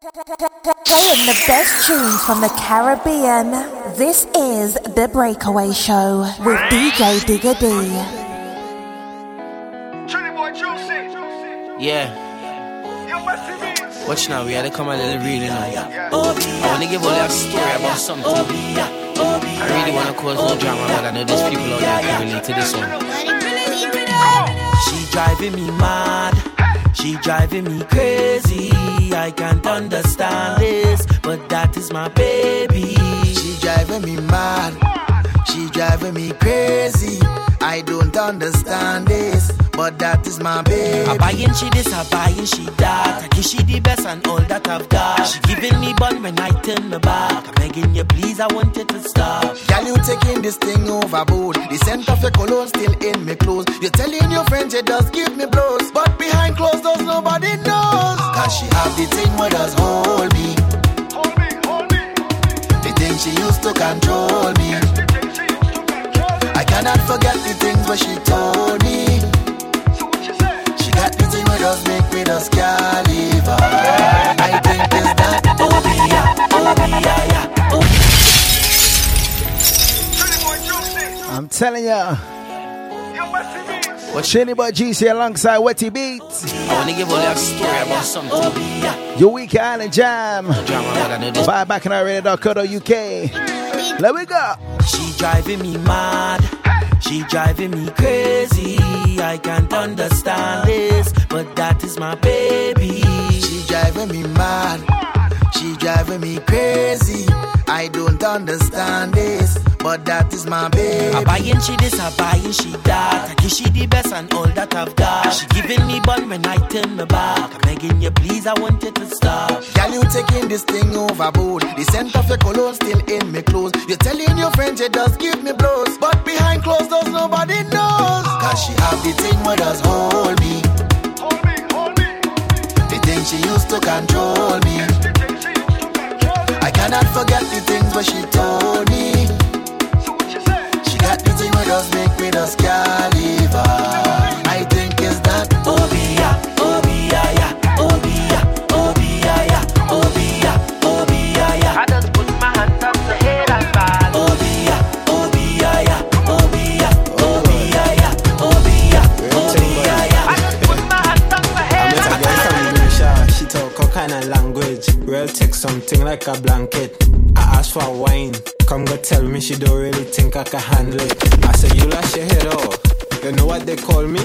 Playing the best tunes from the Caribbean. This is The Breakaway Show with DJ Digga D. Yeah. Watch now, we had to come a little real, you know. I want to give all that story about something. I really want to cause no drama, but I know there's people out there can relate to this one. She driving me mad. She driving me crazy. I can't understand this, but that is my baby. She driving me mad. She driving me crazy. I don't understand this, but that is my baby. I buying she this, I buying she that. I give she the best and all that I've got. She giving me bun when I turn my back. I'm begging you, please, I want you to stop. Girl, you taking this thing overboard. The scent of your cologne still in me clothes. You're telling your friends you just give me blows, but behind closed doors nobody knows. Cause she have the thing where does hold me. Hold me, hold me, hold me. The thing she used to control me. I cannot forget the things where she told me. She got the thing make me just can't leave her. I think it's that. Oh, yeah, oh, yeah, yeah. Oh. I'm telling ya. What Shinny Boy GC alongside Wetty Beats. I want to give all that story about something. Your week island jam. No drama, but I know this. Buy back in our radio.co.uk. Let we go. She driving me mad. She driving me crazy. I can't understand this, but that is my baby. She driving me mad. She driving me crazy. I don't understand this, but that is my baby. I buying she this, I buying she that. I give she the best and all that I've got. She giving me bun when I turn my back. I'm begging you, please, I want you to stop. Girl, you taking this thing overboard. The scent of your cologne still in me clothes. You're telling your friends you just give me blows, but behind closed doors nobody knows. Cause she have the thing where does hold me. Hold me, hold me, hold me. The thing she used to control me. I cannot forget the things where she told me. The does make me just can't take something like a blanket. I asked for wine, come go tell me she don't really think I can handle it. I say you lash your head off. You know what they call me?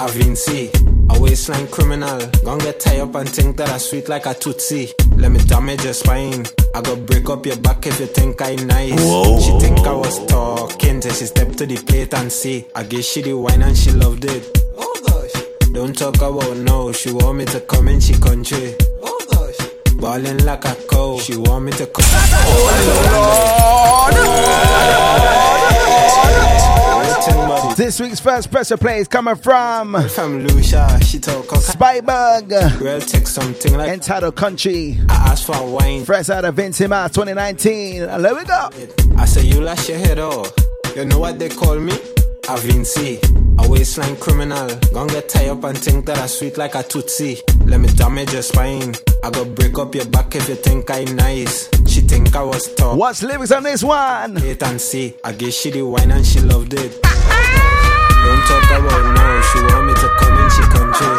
A Vincy, a waistline criminal. Gonna get tied up and think that I sweet like a tootsie. Let me damage your spine. I go break up your back if you think I nice. She think I was talking till she step to the plate and see. I guess she the wine and she loved it. Oh gosh. Don't talk about no. She want me to come in she country. Oh gosh. Ballin' like a cow. She want me to come. Oh, This week's first pressure play is coming from From Lucia, she kind. Spybug. Girl, take something like Entitled Country. I asked for wine. Fresh out of Vincy Mas 2019. Let uh, we go. I say you lash your head off. You know what they call me? A Vincy, a waistline criminal. Gonna get tied up and think that I sweet like a tootsie. Let me damage your spine. I go break up your back if you think I nice. She think I was tough. What's lyrics on this one? Wait and see. I guess she the wine and she loved it. Don't talk about no. She want me to come in she country.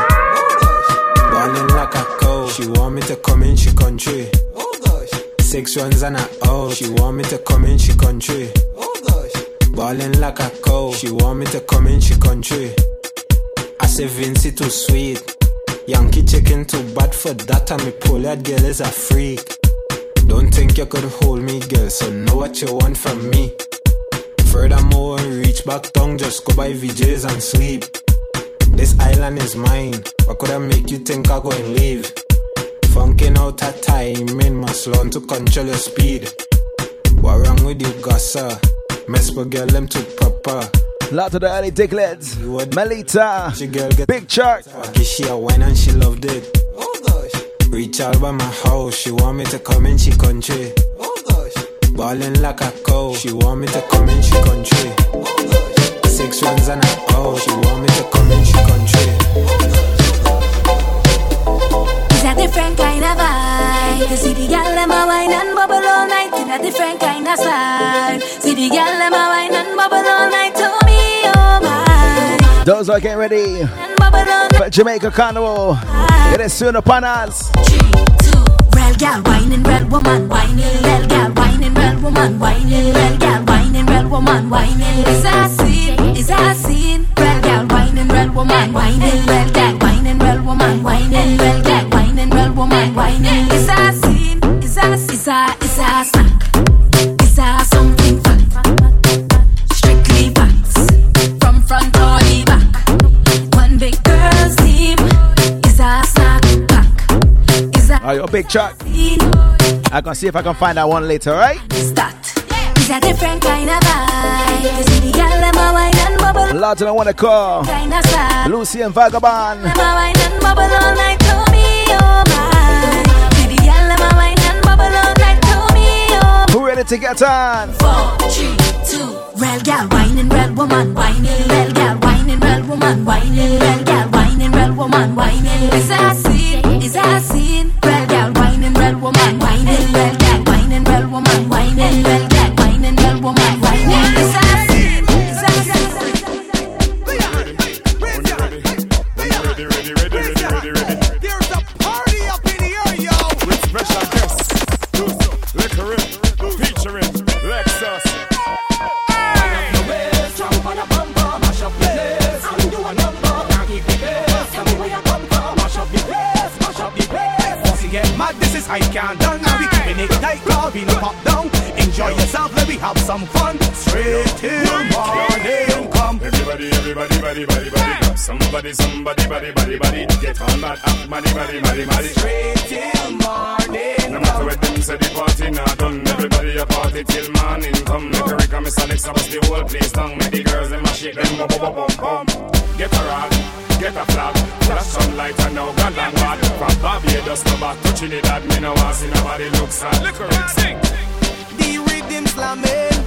Ballin' like a cow. She want me to come in she country. Six runs and a oh. She want me to come in she country. Ballin' like a cow. She want me to come in she country. I say Vincy too sweet. Yankee chicken too bad for that. And me pull that girl is a freak. Don't think you could hold me, girl. So know what you want from me. Furthermore, reach back down, just go by VJs and sleep. This island is mine. What could I make you think I go and leave? Funking out a timing, must learn to control your speed. What wrong with you, Gossa? Mess with girl, them too proper. Lot of the early dicklets. You Melita. she girl get Big chart. I guess she a wine and she loved it. Oh gosh. Reach out by my house, she want me to come in she country. Oh gosh. Ballin' like a cow, she want me to come in she country. Oh gosh. Six runs and a oh, she want me to come in she country. Oh, a different kind of vibe. You see the girl them a wine and bubble all night in a different kind of style. See the girl them a wine and bubble all night to me, my. Those are getting ready for Jamaica Carnival. It is soon upon us. Real gal whining, real woman whining, real gal whining, real woman whining, real gal whining, real woman whining. Is a scene, is a scene. Real gal whining, real woman whining, real gal whining, real woman whining, real gal whining, real woman whining. Is a scene, is a, is a, is a Are you a big scene. I can see if I can find that one later, right? Start. It's a different kind of vibe. You see the girl them a and bubble Lots of I want to call kind of style. Lucy and Vagabond. Them a and bubble all night to me, oh my. See the girl them a and bubble all night to me, oh Who ready to get on? Four, three, two. Real gal whining, real woman whining, real gal whining, real woman whining, real gal whining, real woman whining. It's a scene, it's a scene. Real gal whining, real woman whining, real gal whining, real woman whining, real gal whining, real woman whining. It's a I can't done. Now we keeping it club, we no pop down. Enjoy yourself, let me have some fun. Straight till morning come. Everybody, everybody, body, body, body. Grab Somebody, somebody, body, body, body. Get on that app, body, body, body, body. Straight till morning No matter what them say, the party not done. Everybody a party till morning come. Make a Rick and Miss Alex, I bust the whole place down. Make the girls them a shake them bum bum bum bum. Get a rock, get a flag, flash some light and now gone and bad. From Barbados to back to Trinidad, me no want see nobody look sad. Liquor, sing. The rhythm slamming.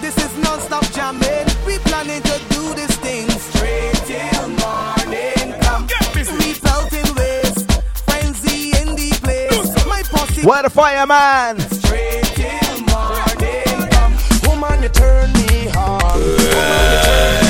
This is non-stop jamming. We planning to do this thing straight till morning come. We felt in ways, frenzy in the place. My posse Where the fireman? straight till morning come. Woman, you turn me on. Woman, you turn me on.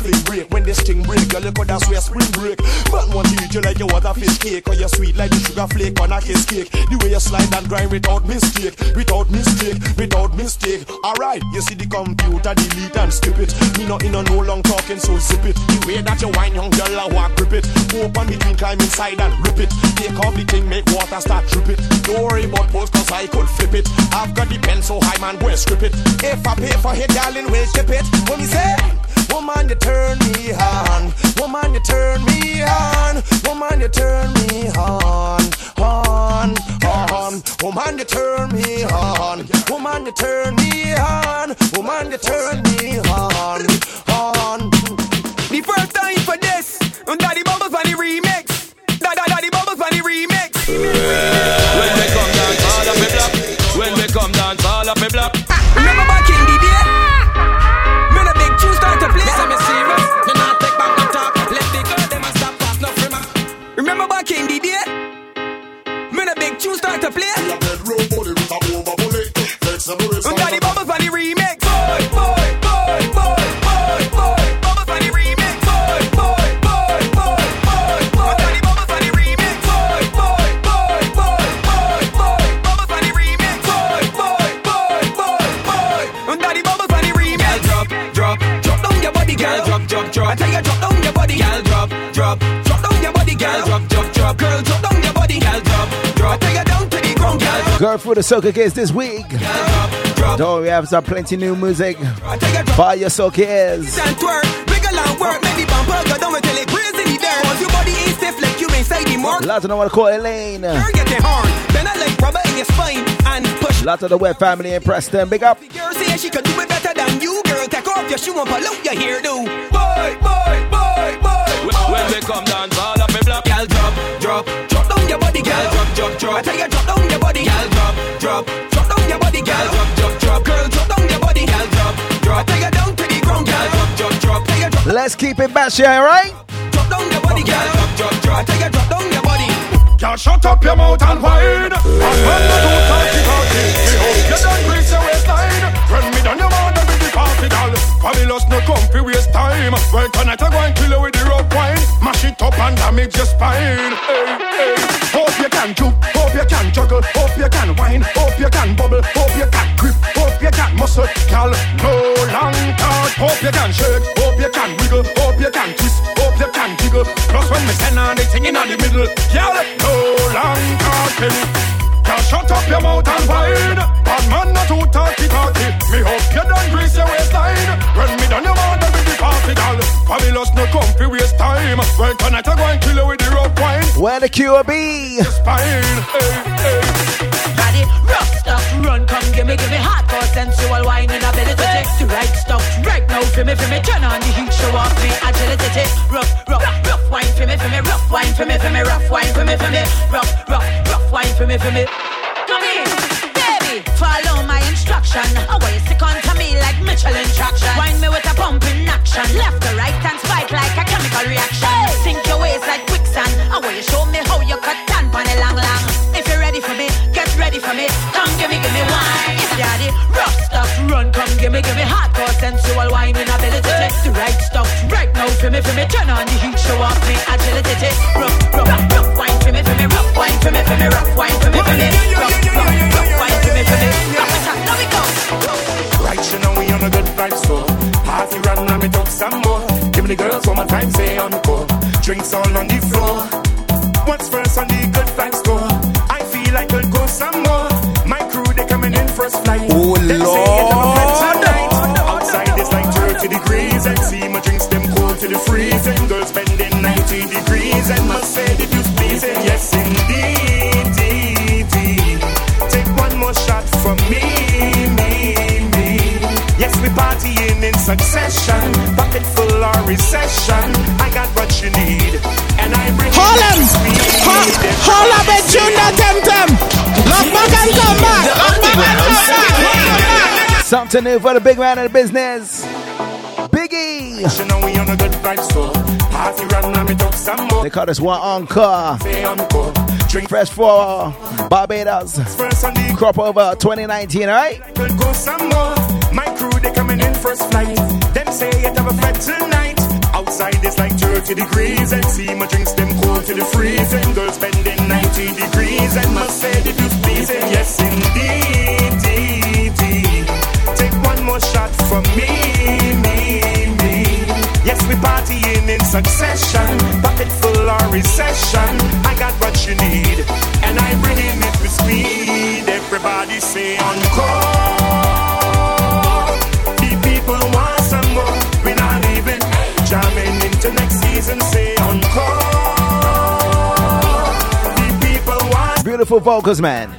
Fling break. When this thing break, girl, how that's where spring break. Man want to eat you like you was a fish cake, or you sweet like the sugar flake on a kiss cake. The way you slide and grind without mistake, without mistake, without mistake. Alright, you see the computer delete and skip it. Me not in a no long talking, so zip it. The way that you whine, young girl, I walk grip it. Open between, climb inside and rip it. Take off the thing, make water start drip it. Don't worry about post, cause I could flip it. I've got the pen so high, man, and strip it. If I pay for it, darling, we'll ship it. When me say, Woman, you turn me on. Woman, you turn me on. Woman, you turn me on. On, on. Woman, you turn me on. Woman, you turn me on. Woman, you turn me on. On. The first time for for the soca kids this week. Don't we have some plenty new music for your down the mark. Lots of them want to call Elaine. Lots of the web family in Preston. Big up. Girl say she could do it better than you, girl. Take off your shoe and your hairdo. Boy, boy, boy, boy. When come all up. Girl, drop, drop, girl. Drop, drop, drop. I tell you, drop down your body, girl. Drop, drop, drop down your body, girl. Drop, drop, drop. Girl, drop down your body, girl. Drop, drop. I tell you, down to the ground, girl. Drop, drop, drop. Tell you, drop, Let's keep it bashing, alright? drop down your body, girl. Drop, drop, drop. I tell you, drop down your body. Girl, shut up your mouth and whine. And when I do talky talky, me hope you done grease your waistline. When me done your mother party doll. Fabulous no come waste time. Well, tonight I go and kill you with the rock wine. Mash it up and damage your spine. Hey, hey. Hope you can juke, hope you can juggle, hope you can whine, hope you can bubble, hope you can grip, hope you can muscle. Girl, no long talk. Hope you can shake, hope you can wiggle, hope you can twist, hope you can jiggle. Plus when me stand on the thing in the middle, girl, no long talking. Girl, shut up your mouth and whine. Bad man not too talky talky. Me hope you done grease your waistline. When me done your mother with the party doll. Fabulous no come fi waste time. Well tonight I go and kill you with the rope wine. Where the QB? Spine, hey, hey. Body rough stuff, run, come give me, give me hardcore sensual wine and ability. Take the right stuff right now for me, for me. Turn on the heat, show off me agility. Take rough, rough, rough wine for me, for me. Rough wine for me, for me. Rough wine for me, for me. Rough, rough, rough wine for me, for me. Come in, follow my instruction. Always stick on to me like Michelin traction. Wine me with a pump in action. Left to right and spike like a chemical reaction. Sink your waist like quicksand. Away you show me how you cut on the long long. If you're ready for me, get ready for me. Come give me, give me wine. If daddy rough stuff, run, come give me, give me hardcore sensual wine and ability. The right stuff right now for me, for me. Turn on the heat, show off me agility. Rough, rough, rough wine for me, for me. Rough wine for me, for me. Rough wine for me, for me. Rough, rough, rough wine on a good vibe, so party run and me talk some more. Give me the girls one more time, say encore. Drinks all on the floor. What's first on the good vibes score? I feel like I'll go some more. My crew they coming in first flight. Oh, Them say it Lord. Succession. Pocket full or recession. I got what you need. And I bring Harlem! it to speed. Harlem and tune that temtem. Lock back and come back. Lock back and come back. Something new for the big man of the business. Biggie. You know we on a good vibe, so party run and me talk some more. They call this one encore. Say encore. Drink Fresh for Barbados. first on the Crop over 2019, alright? My crew, they coming in first flight. Them say it have a flight tonight. Outside it's like 30 degrees and see my drinks them cold to the freezing. Girls spending 90 degrees and must say views pleasing. Yes, indeed, indeed. Take one more shot from me, me, me. Yes, we partying in succession. Pocket full or recession. I got what you need, and I bringing it with speed. Everybody say encore. Beautiful vocals, man.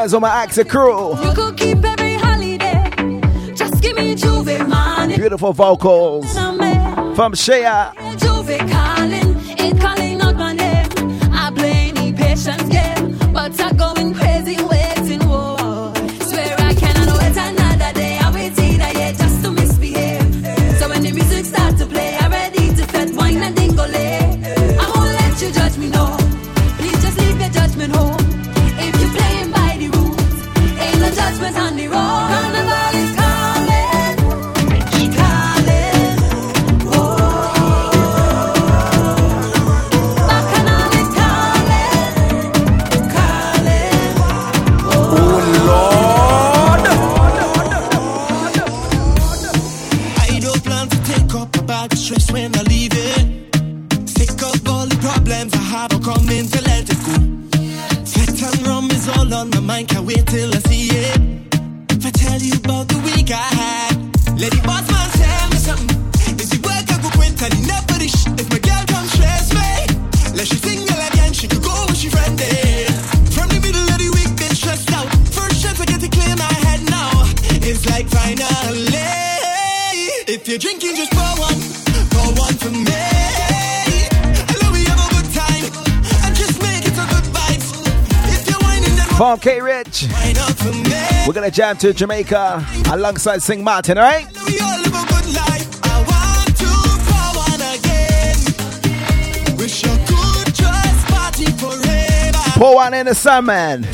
All my actor crew? You could keep every holiday. Just give me J'ouvert Monday. Beautiful vocals from Shea. Yeah. Sick of all the problems I have, I'm coming to let it go. Fat and rum is all on my mind, can't wait till I see it. If I tell you about the week I had, let the boss man tell me something. Is it work I go quit and he never the sh- If my girl come stress me, let she single again, she could go with she friend there. From the middle of the week, been stressed out. First chance I get to clear my head now. It's like finally. If you're drinking, just pour one, pour one for me. I love we have a good time, and just make it a good vibes. If you're whining, then From K Rich. wine up for me. We're gonna jam to Jamaica alongside St. Martin, alright? We all live a good life. I want to pour one again. Wish you could just party forever. Pour one in the sun, man.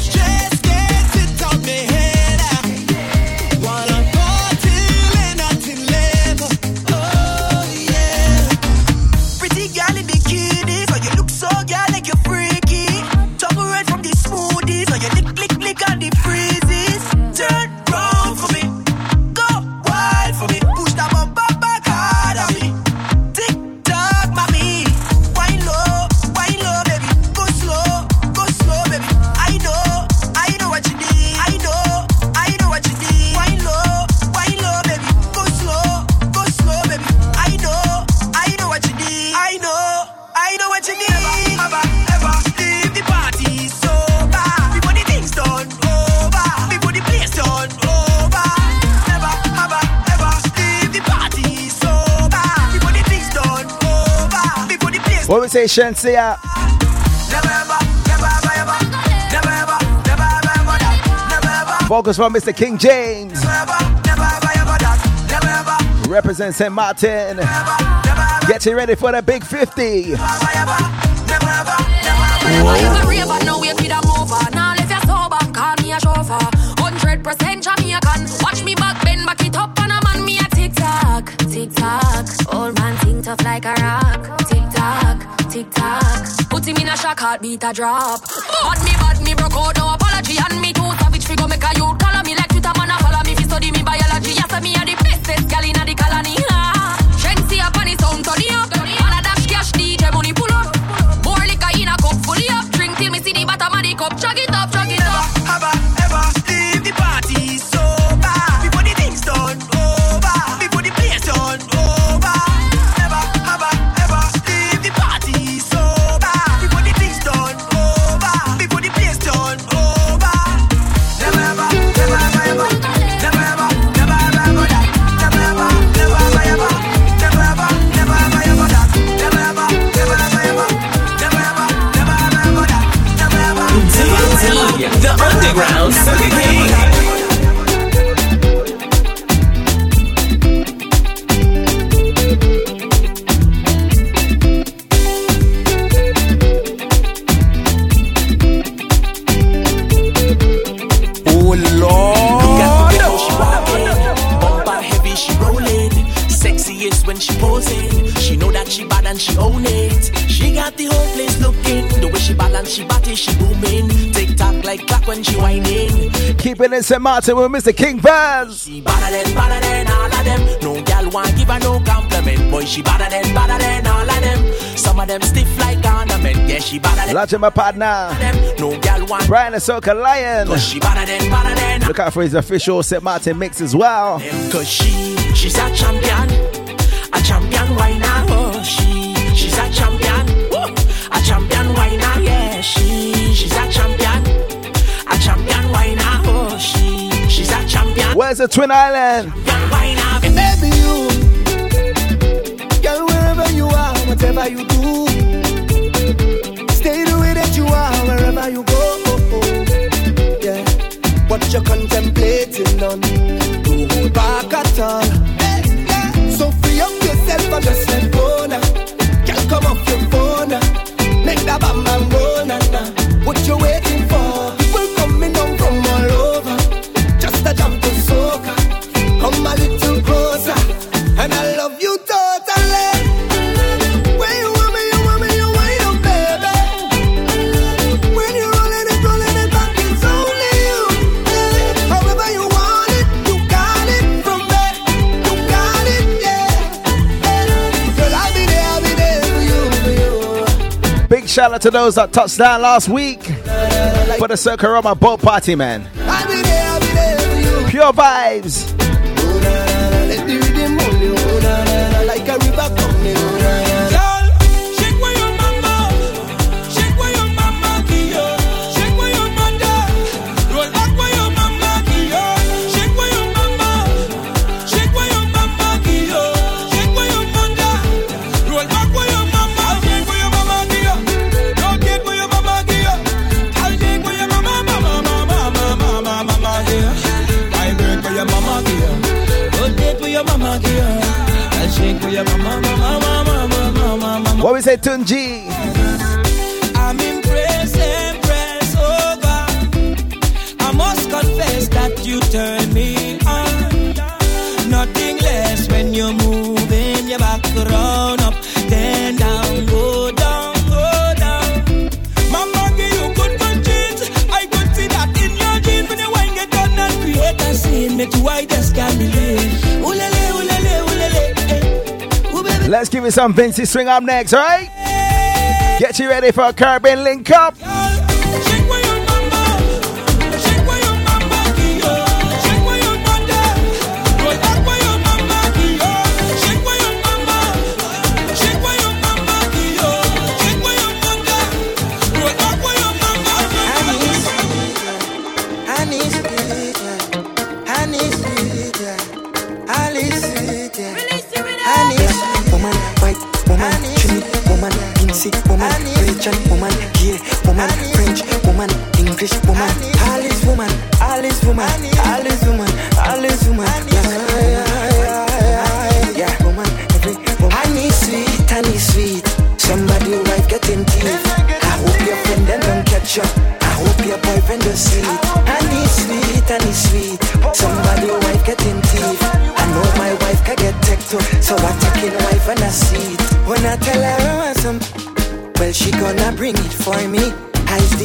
What we say, Shensia? From Mr. King James. Represent St. Martin. Getting ready for the big 50. Why you a raver? No way for them over. Now if you're sober, call me a chauffeur. Hundred percent Jamaican. Watch me back, bend back it up, me a tick tock, tick tock. Old man think tough like heartbeat a drop. Bad me, bad me, broke out, no apology, and me too savage. Figure make a youth color me like Twitter man follow me. Fi study me biology. Yes, me a the bestest gal inna the colony. Ah. Shensi up on his it up. Keeping it St. Martin with Mr. King Vaz. She better than, better than all of them. No gal want give her no compliment. Boy, she better than, better than all of them. Some of them stiff like ornament. Yeah, she better than my partner. no gal want. Brian the Soca Lion. Cause she better than, better than Look out for his official St. Martin mix as well. Cause she, she's a champion, a champion whiner. Oh, she, she's a champion, woo, a champion whiner. Yeah, Where's the Twin Island? you, girl, wherever you are, whatever you do, stay the way that you are, wherever you go. Yeah, what you're contemplating on, shout out to those that touched down last week for the Circle Roma boat party, man. I'll be What we say, Tunji? I'm impressed, impressed, oh God. I must confess that you turn me on. Nothing less when you're moving your back around, up, then down, go down, go down. Mama you good conscience. I could see that in your jeans when you wine get done and create a scene. Make you I just can't believe. Let's give it some Vincy swing up next, alright? Get you ready for a Caribbean link up. English woman, Alice woman, woman, Alice woman, woman. Yeah, woman, woman. Honey sweet, honey sweet. Somebody wife teeth. I hope your friend don't catch up. I hope your sweet, sweet. Somebody wife teeth. I know my wife can get too, so I wife and I see it. When I tell her I want some, well she gonna bring it for me.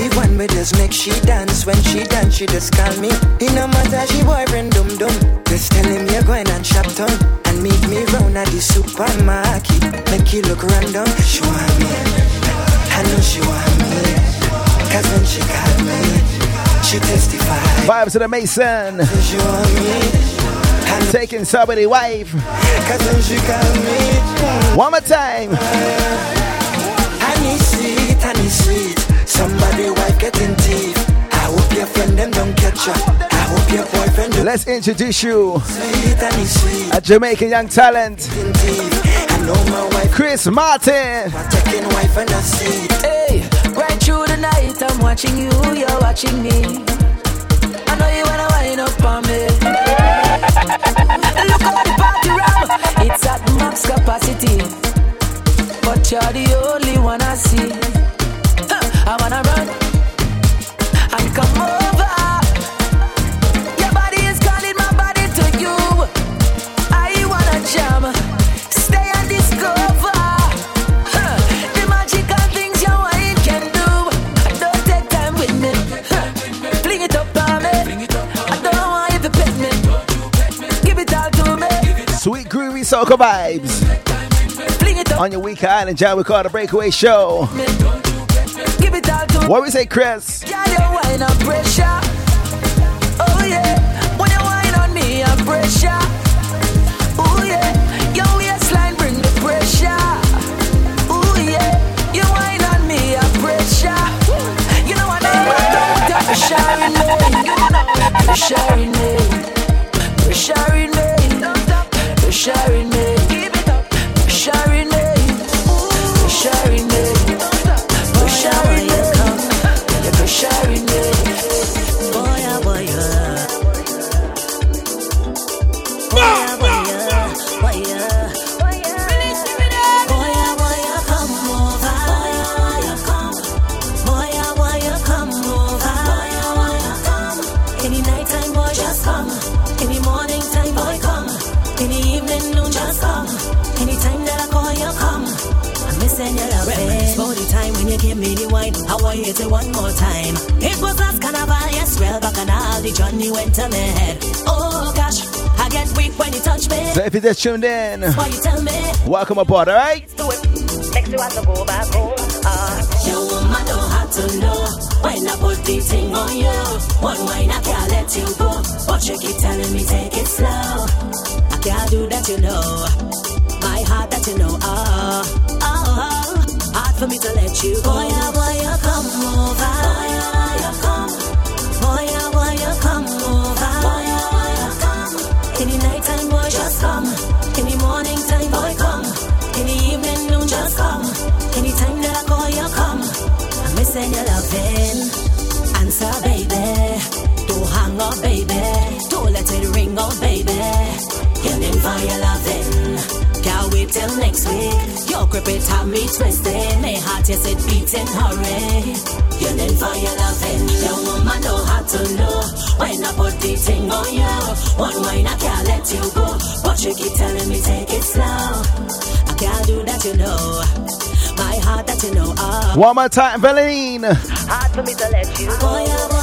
The one where just make she dance. When she dance, she just call me. It no matter she boyfriend dum dum. Just tell him you're going and shop town and meet me round at the supermarket. Make you look random. She want me. I know she want me. Cause when she call me, she testify. Vibes to the Mason. She want me. Taking somebody wife. Cause when she call me, One more time. honey sweet, honey sweet. Somebody wife getting teeth. I hope your friend them don't catch up. I hope your boyfriend don't Let's introduce you. sweet, honey sweet. A Jamaican young talent. I know my wife. Chris Martin. Taking wife and I see. Hey, right through the night, I'm watching you, you're watching me. I know you wanna wind up on me. Look at the party ram, it's at max capacity. But you're the only one I see. I wanna run and come over. Your body is calling my body to you. I wanna jam, stay and discover. The magical things your wine can do. Don't take time with me. Huh, it up on me. I don't want you to pet me. Give it all to me. Sweet groovy soca vibes. On your week island job we call the breakaway show. Give it all to. What we say, Chris? Girl, you wine up pressure. Oh yeah, when you wine on me, I'm pressure. Oh yeah, your waistline bring the pressure. Oh yeah, you wine on me, I'm pressure. You know what I mean? Don't pressure in me, me, me, me. Wine. I want you to one more time. It was last carnival, yes, well, back on all the Johnny went to my head. Oh gosh, I get weak when you touch me. So if you just tuned in, Why you tell me? welcome aboard, alright? Do it. Next to us to go back home. Uh. Your woman don't have to know when I put the thing on you. One wine I can't let you go, but you keep telling me take it slow. I can't do that, you know. My heart that you know. Oh, oh, oh. Hard for me to let you go. Boy, yeah, boy, you come over. Boy, oh, boy, you come. Boy, yeah, boy, come over. Boy, come. Boy, just come. Morning time, boy, come. Just come. That I call, you come. I'm missing your loving. Answer, baby. Don't hang up, baby. Don't let it ring out, baby. Yearning for your loving. Can't wait till next week. Your grip it have me twisted. My heart yes it beating hurry. Yearning for your loving. Your woman know how to know when I put the thing on you. One wine I can't let you go, but you keep telling me take it slow. I can't do that, you know. My heart that you know. Oh. One more time, Valine. Hard for me to let you go. Yeah,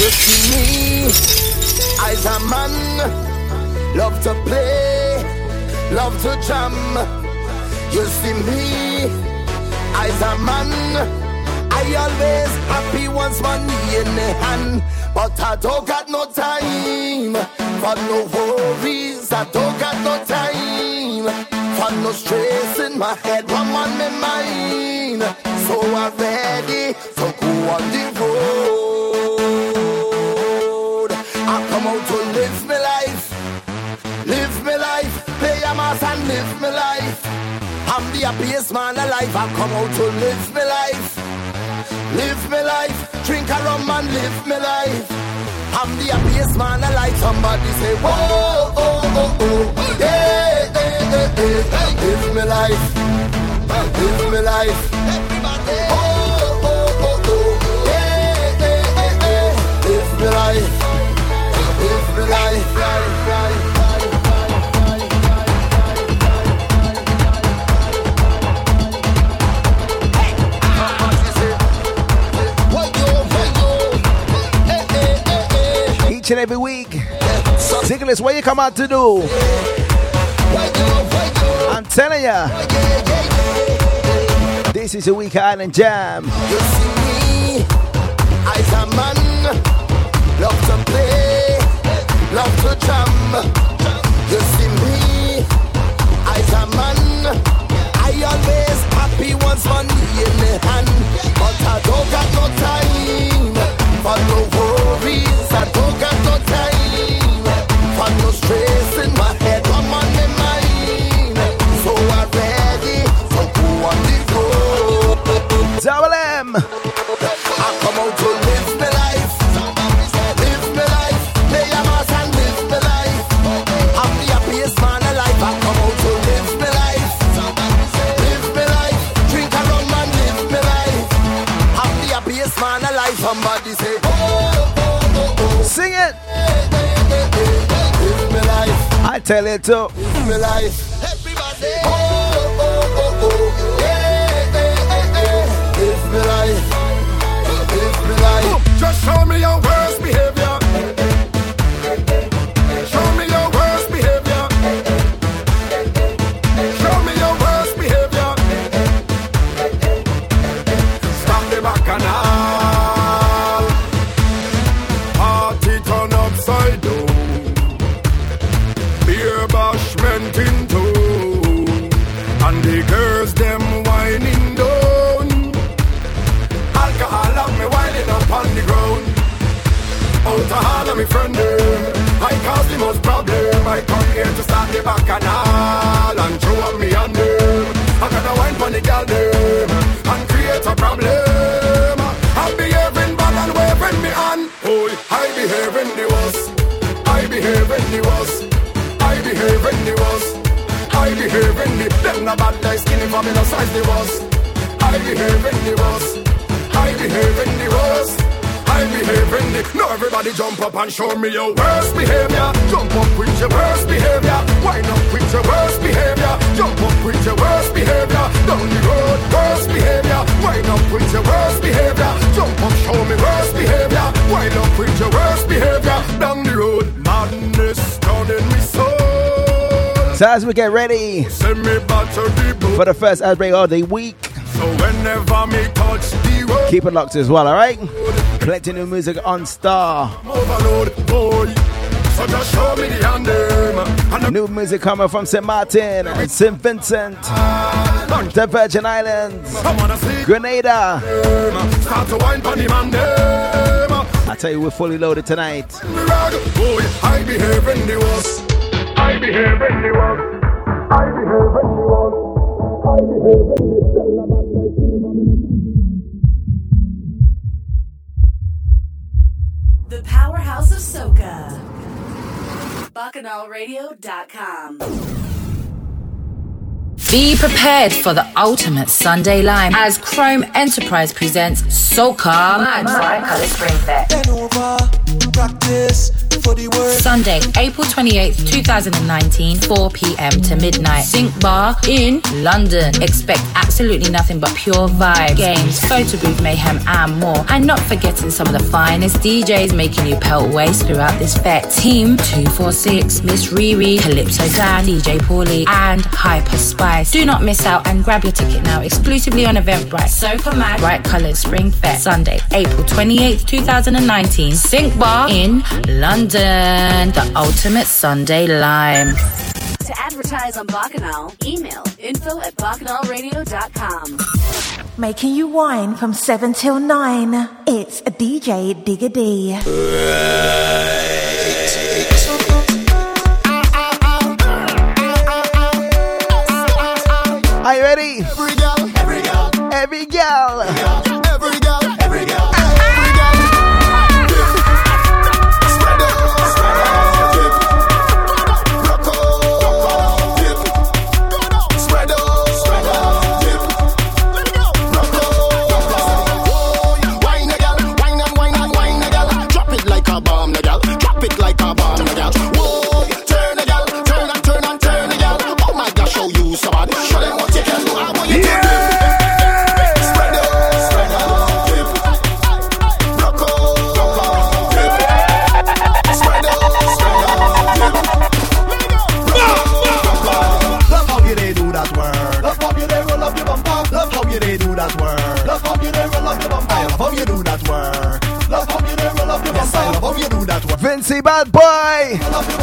You see me as a man, love to play, love to jam. You see me as a man, I always happy once money in the hand, but I don't got no time for no worries. I don't got no time for no stress in my head, one on my mind. So I'm ready to go on the road. Come out to live my life, live my life, play a mass and live my life. I'm the happiest man alive. I come out to live my life, live my life, drink a rum and live my life. I'm the happiest man alive. Somebody say, whoa, oh, oh, oh, yeah, yeah, yeah, yeah. live my life, live my life. Each and every week. Nicholas, what you come out to do? I'm telling ya. This is a week island jam. You see me as a man, love to play, love to jam. You see me as a man, I always happy once money in the hand, but I don't got no time for worries. I don't got no time for stress in my head, I'm on my mind. So I'm ready to go on the road. Double M. I tell it to. My life. Everybody. Oh, oh, oh, oh. Yeah, yeah, yeah, yeah. Live my life. Live my life. Just show me your worst start the bacchanal and throw up me on them. I gotta wine for the girl them and create a problem. I'm behaving bad and waving me on. Oh, I behave in the worst. I behave in the worst. I behave in the worst. I behave in the them no bad like skinny for me no size the worst. I behave in the worst. I behave in the worst. I behavior. Now everybody jump up and show me your worst behavior. Jump up with your worst behavior. Wind up with your worst behavior. Jump up with your worst behavior. Down the road, worst behavior. Wind up with your worst behavior. Jump up, show me worst behavior. Wind up with your worst behavior. Down the road, madness down in me soul. So as we get ready Send me back to the for the first ad break of the week, So whenever me touch the road, keep it locked as well, alright? Plenty new music on Star. overload, boy. So just show me the anthem. And New music coming from St. Martin and St. Vincent, the Virgin Islands, I wanna see Grenada. them. Start to wine pon the. I tell you, we're fully loaded tonight. Me rag, boy, I behave in the worst. I behave in the worst. I behave in the worst. I behave in the Tell powerhouse of. BacchanalRadio.com. Be prepared for the ultimate Sunday lime as Chrome Enterprise presents Soca Mad. Bend over, practice for the word. Sunday, April 28th, 2019, 4 p.m. to midnight. Sync Bar in London. Expect absolutely nothing but pure vibe, games, photo booth mayhem, and more. And not forgetting some of the finest DJs making you pelt waist throughout this fete. Team 246, Miss Riri, Calypso Dan, DJ Paulie, and Hyper Spice. Do not miss out and grab your ticket now exclusively on Eventbrite. Soca Mad, Bright Colours Spring Fete. Sunday, April 28th, 2019. Sync Bar in London. The ultimate Sunday lime. To advertise on Bacchanal, email info at bacchanalradio.com. Making you wine from 7 till 9. It's DJ Digger D. Are you ready? Every girl, every girl, Every girl. every girl, word. Bad Boy.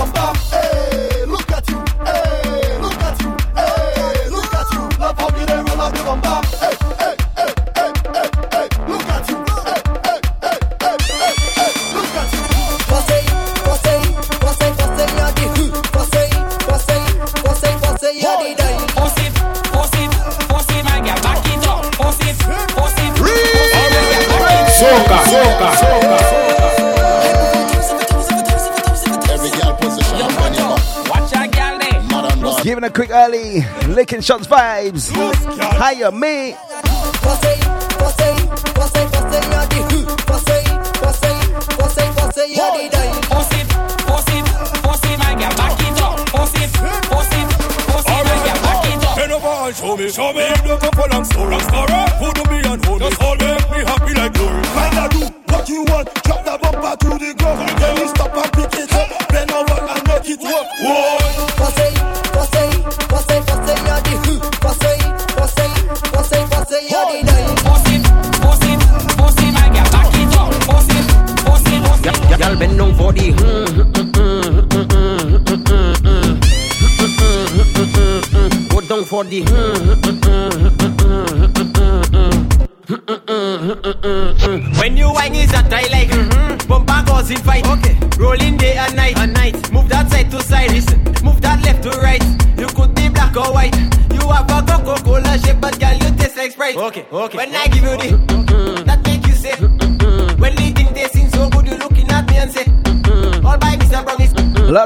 Girl, back it up. Bend over and show me, show me. Go for long story, story. Me me, Y'all bend down for the Go down for the When you whine is a tie like? Mm-hmm. Bumper goes in fight. Okay. Rolling day and night. And night. Move that side to side. Listen. Move that left to right. You could be black or white. You have a Coca-Cola shape But girl you taste like Sprite. Okay Okay. When I give you the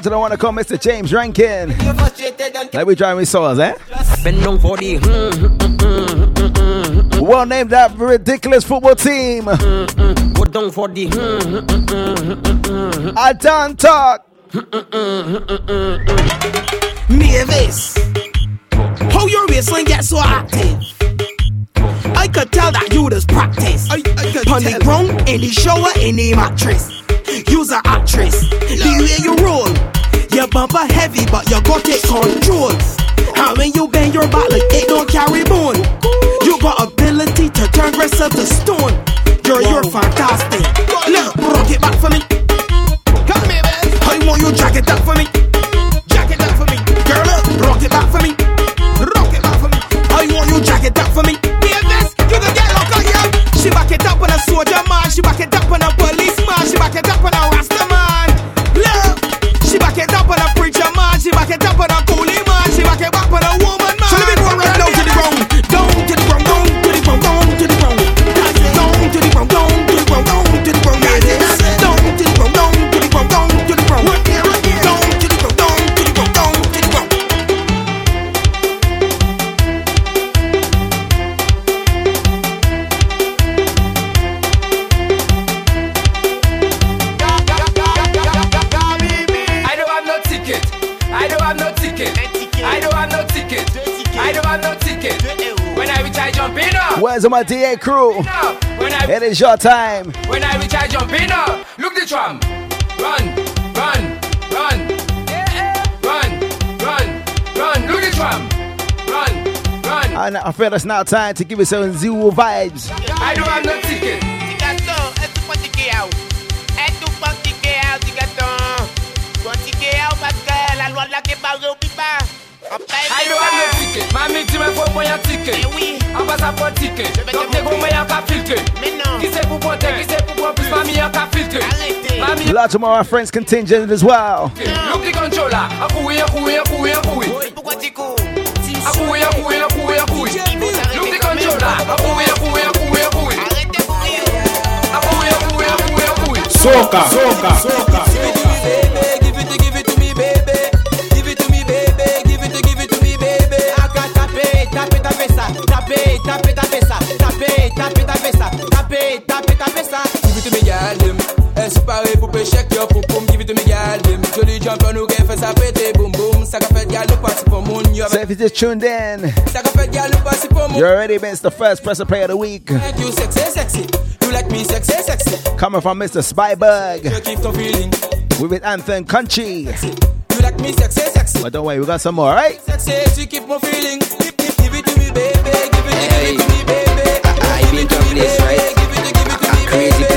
A lot of them want to call Mr. James Rankin. You frustrated and Like we driving souls, eh? Bend down for the Well named that ridiculous football team. Go down for the. Mm, mm, mm, mm, mm, I don't talk. Mavis, how your waistline get so active? I could tell that you just practice. I, I On the ground, in the shower, in the mattress. You's an actress. The way you roll, your bumper heavy, but you got it control. And when you bend your back like it don't carry bone, you got ability to turn grass up to stone. Girl, you're fantastic. Look, rock it back for me. Come here, man. I want you jack it up for me. Up. My DA crew? It is your time. when I reach, I jump in up. Look the tram. Run, run, run. Run, run, run. Look the tram. Run, run. And I feel it's now time to give you some zero vibes. I don't have no ticket. Ticket. Mami, tu me faut moyen ticket. Un passeport ticket. Donc, t'es gros moyen qu'à filtrer. Qui c'est pour porter, qui c'est pour prendre plus mami, un qu'à filtrer. Mami, Lots of my friends contingent as well. look the controller. A courir, a courir, a courir, a courir. Pourquoi tu cours? A courir, a courir, a courir, a courir. Look the controller. A courir, a courir, a courir, a courir. A courir, a courir, a courir, a courir. Soca, soca, soca. Separe pou pe poum me Boum boum. Is just tuned in? Sa ka fèt gal nou You already missed the first Press Play of the Week. Thank you sexy sexy. You like me sexy sexy. Coming from Mr. Spyberg You keep on feeling. We with Anthem Country. You like me sexy sexy. But don't worry we got some more right? Sexy you keep on feeling. Give, give it to me baby. Give it to me baby. I've been talking this right Crazy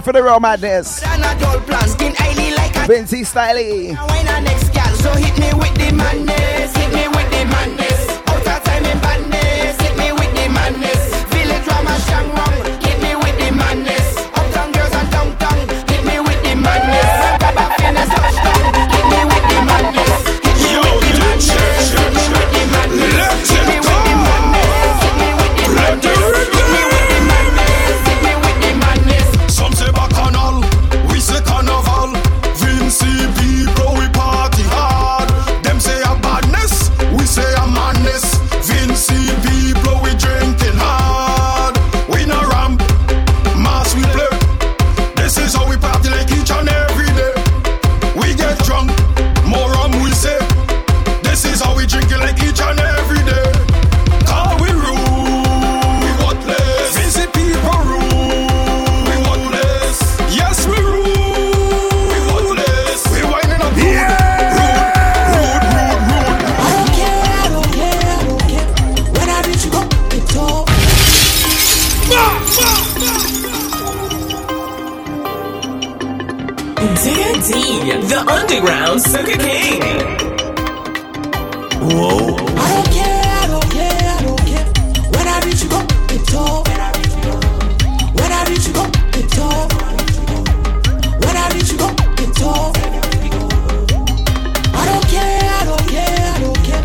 ready for the real madness? And a dull plan, skin highly like a Vincy Styley. wine and next gal. So hit me with the madness, hit me with the madness. Out of time badness, hit me with the madness. Village drama playground, Suka King. Whoa. I don't care, I don't care, I don't care. When I reach you, go, it's all. When I reach you, go, it's all. When I reach you, go, it's all. I don't care, I don't care, I don't care.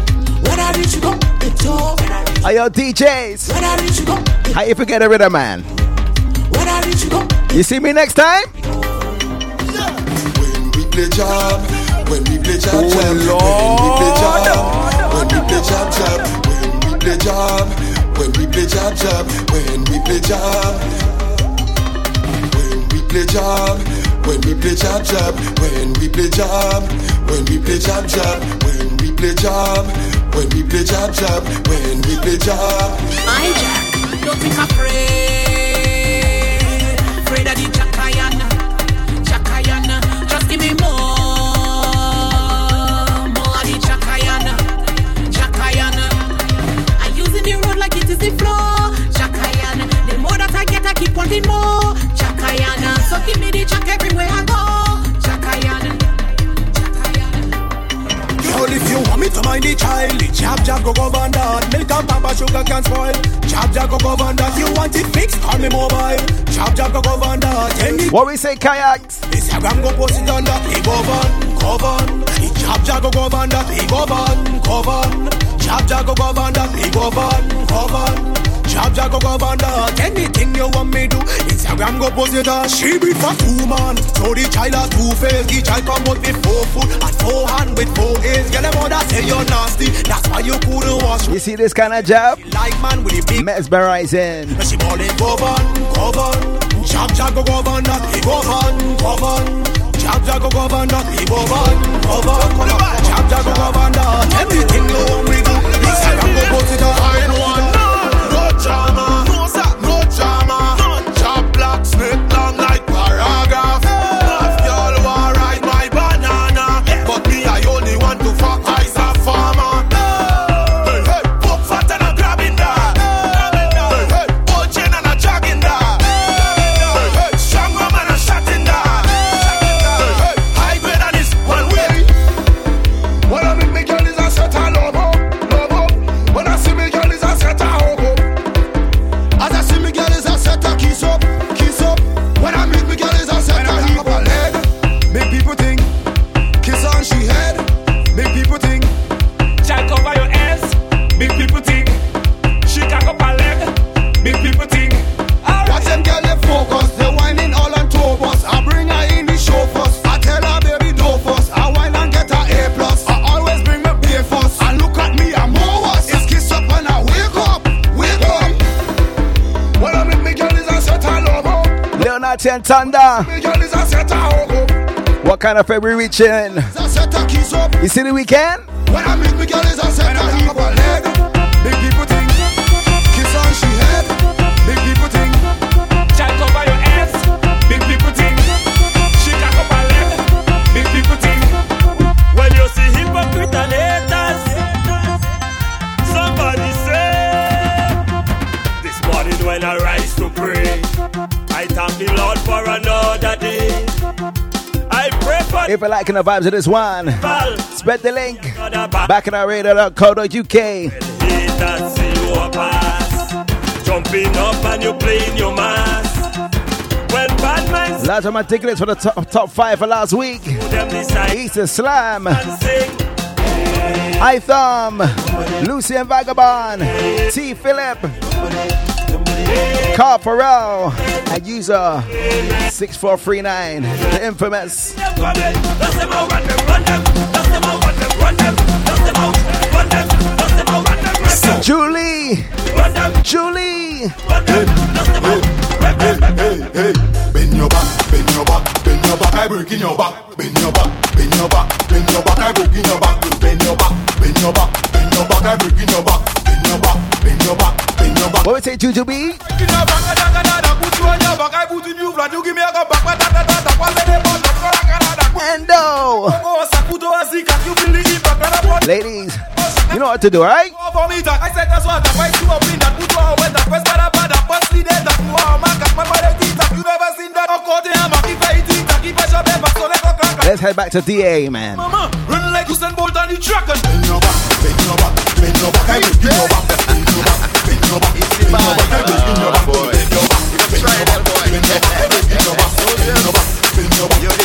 When I reach you, go, it's all. Are your DJs? When I reach you, go, How you forget a rhythm, man? When I reach you, you see me next time? When we play job, when we play job, job, when we play job, when we play job, job, when we play job, when we play job, job, when we play job, when we play job, when we play job, job, when we play job, when we play job, job, when we play job, when we play job, job, when we play job. I Jack, don't think afraid, jab jab go go that. Milk and papa sugar can spoil. Jab jab go go that. You want it fixed? Call me mobile. Jab jab go go that. Any What we say, kayaks? Instagram go post it on that. He go van, go van. Jab jab go go van that. He go van, go van. Jab jab go go van that. He go van, go van. Jab jab go go that. Anything you want me do, Instagram go post it on. She be for two man, so the child a two face. The child come out with four foot and four hand with four ears. Girl, them mother say you're nasty, that's why you couldn't wash. You see this kind of job? Like man with the big mesmerizing. She ballin' go van, go van. Jab jab go go van that. He go van, go van. Jab jab go go van that. He go van, go van. Jab jab go go van. Everything you want me do, Instagram go post it on. I ain't Thunder. Me girl is a set a hug up. What kind of February reaching? Is a set a kiss. You see the weekend? When I meet me girl is a set her leg. Big people think, thank the Lord for another day. I pray for If you're liking the vibes of this one, spread the link. BacchanalRadio.co.uk. haters see you a pass. Jumping up and you playing your mass. When bad minds Lots of my tickets for the top, top five for last week. Easter Slam. I Thumb. Lucy and Vagabond. T Philip. Carl Farrell. And user 6439. The infamous. Julie. Julie. Bend your back, bend your back, bend your back, I break in your back. Bend your back, bend your back, bend your back, I break in your back. Bend your back, bend your back, bend your back, I break in your back. What we say, Juju B? Endo. Oh. Ladies, you know what to do, right? Go for me, Jack. I said that's what I why you up in that put you on when that first bada bada first lead that you are man cat man bada teeth that you never seen that on court and I'm if I eat that keep a shop ever so let go crack Let's head back to DA, man. Mama run like Usain Bolt on the track and bend your back bend your back bend your back I break in your back bend your back bend your back bend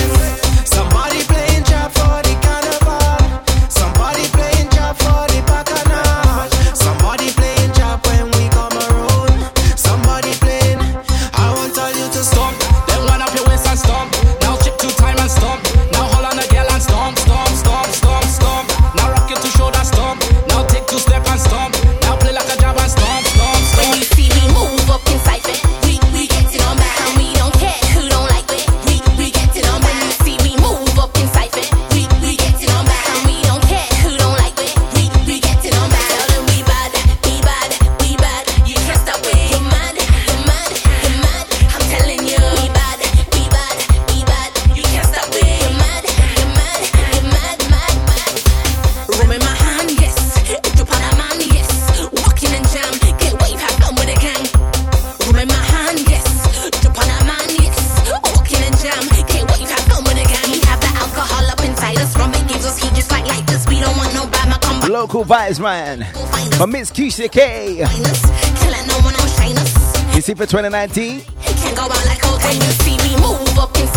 local vibes, man. But Miss QCK. You see for 2019? Can't go out like. You see me move up in.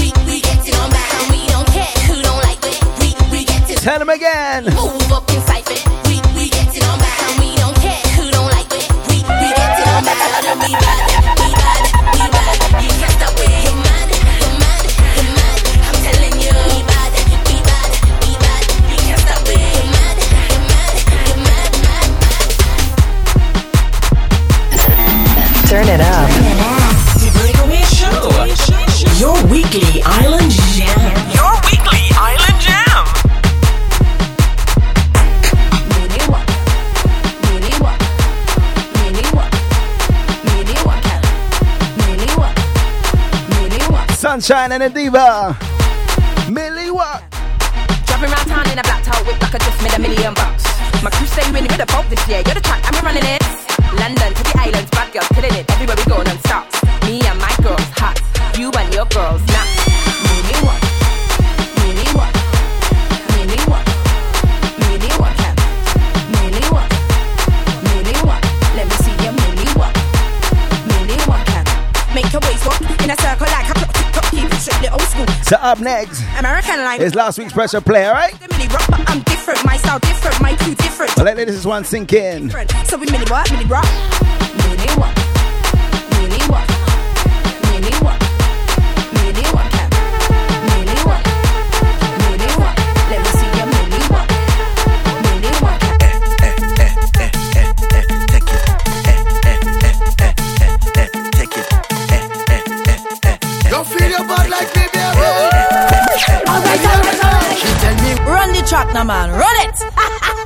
We we on back, and we don't care who don't like it. We we. Tell them again. Move up Sunshine and a Diva. Millie What? Driving around town in a black towel with like I just made a million bucks. My crew stay winning with a boat this year. You're the up next. American Line. It's last week's pressure play, alright? I'm different, my style different, my cue different. Let this one sink in. So we mini what, mini rock, mini what.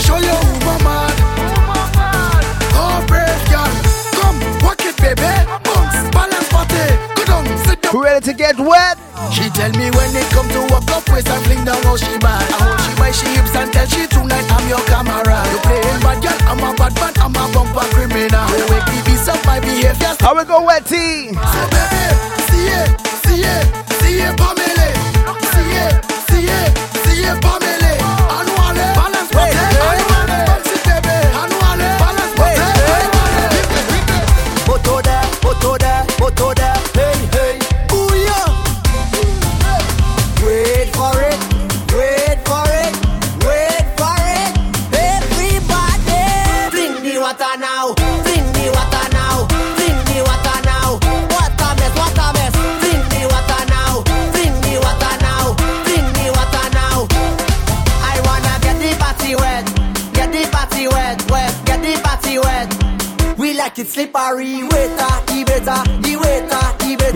show you who my man. Oh, brave girl. Come, walk it, baby. Bounce, balance, party. Go down, sit down. Ready to get wet? She tell me when it come to walk up waist and fling down how she bad. I hold she by she hips and tell she tonight I'm your camera. You playing bad girl, I'm a bad man, I'm a bumper criminal. The way BB's up my behavior. How we go, Wetty? So baby, see it, see it, see it,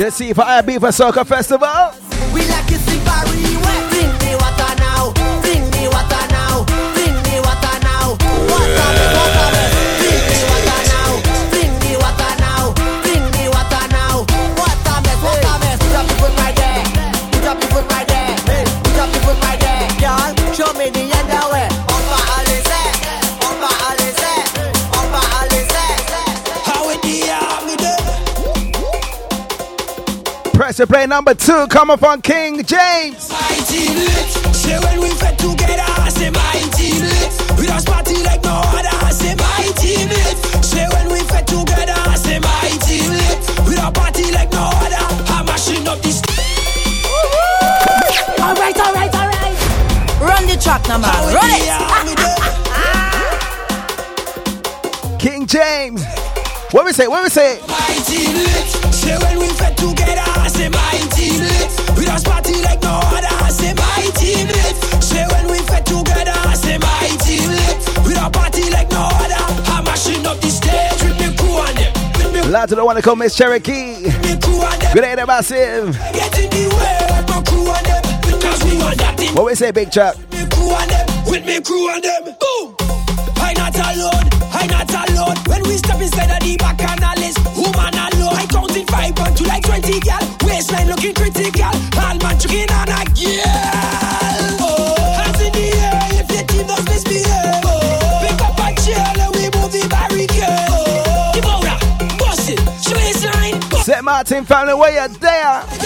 the better. You see, for Ibiza Soca Festival. Press to play number two, coming from King James. My team lit. Say when we fit together, I say my team lit. We just party like no other, I say my team lit. Say when we fit together, I say my team lit. We don't party like no other. I'm mashing up this. Alright, alright, alright. Run the track now, man. Run it. King James. What we say? What we say? My team lit. Say when we fit together, I say my team lit. We just party like no other, I say my team lit. Say when we fit together, I say my team lit. We don't party like no other. I'm mashing up the stage with me crew on them. Loud to the one that call Miss Cherokee. crew on them. Good day, massive. Get in the way, my crew on them. Because we want that thing. What we say, Big Chuck? me crew on them, with me crew on them. Boom! I not alone, I not alone. When we step inside looking critical. All man chugging on a girl. Oh, hands in the air if your team does misbehave. Oh, pick up a chair and we move the barricade. Oh, that, bust it, show your sign. St. Martin family, where you there?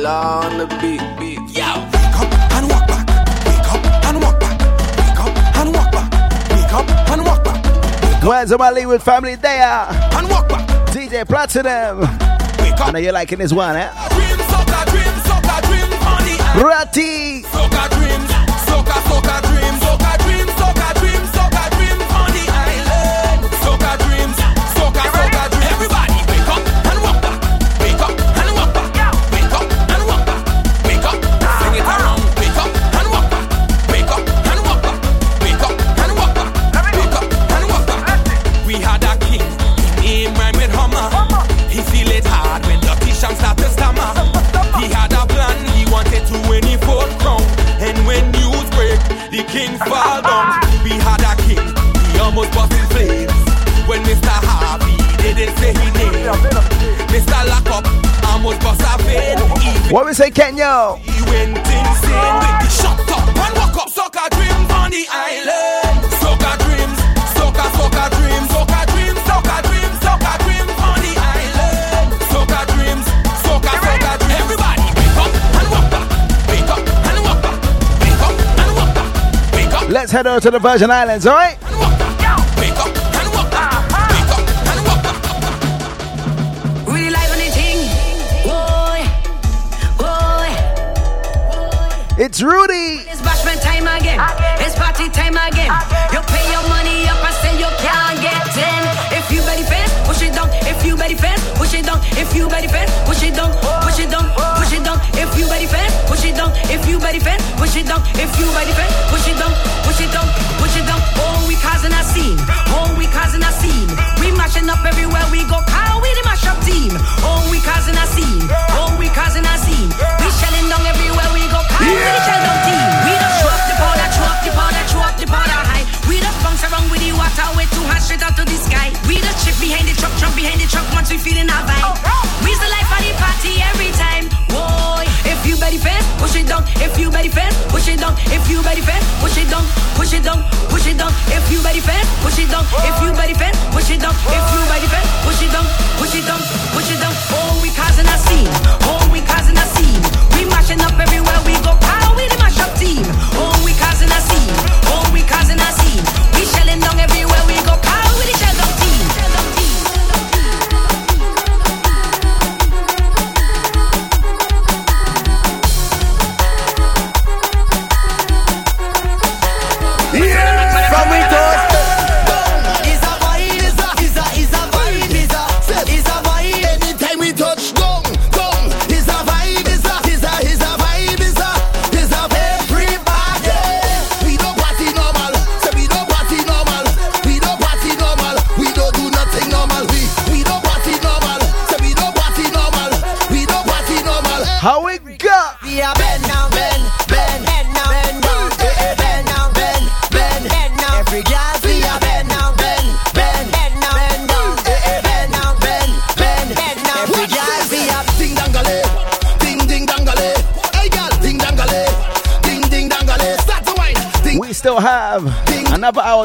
XLR on the beat, beat. Yo. Wake up and walk back. Wake up and walk back. Wake up and walk back. Wake up and walk back. Where's my Leeward family there? And walk back. DJ Platinum. I know you're liking this one, eh? Dream, soca, dream, soca, dream on the. Ratty. What we say, Kenya? When things in with the shut up and walk up. Soca dreams on the island. Soca dreams, soca, soca dreams, soca dreams, soca dreams, soca dreams on the island. Soca dreams, soca, soca dreams. Everybody, up and walk up and walk up and walk up. Let's head over to the Virgin Islands, all right? It's Rudy. It's bashment time again. It's party time again. You pay your money up and say you can't push it down. If you ready fast, push it down. If you ready fast, push it down. Push it down. Push it down. If you ready fast, push it down. If you ready fast, push it down. If you ready fast, push it down. Push it down. Push it down. Oh, we causing a scene. Oh, we causing a scene. We mashing up everywhere we go. How we the mash up team. Oh, we causing a scene. Oh, we causing a scene. We shelling down everywhere we go. How we the shell down team. We just show up the powder, show up the powder, show up the powder high. We just bounce around with the water, way too hot straight out to the sky. We just chip behind the truck, jump behind the truck once we feeling our vibe. We's the life of the party every time. Boy, if you ready fast, push it down. If you ready fast, push it down. If you ready fast, push it down, push it down, push it down. If you ready fast, push it down. If you ready fast, push it down. If you ready fast, push it down, push it down, push it down. Oh, we causing a scene. Oh, we causing a scene. We mashing up everywhere we go. How we the mash up team. Oh,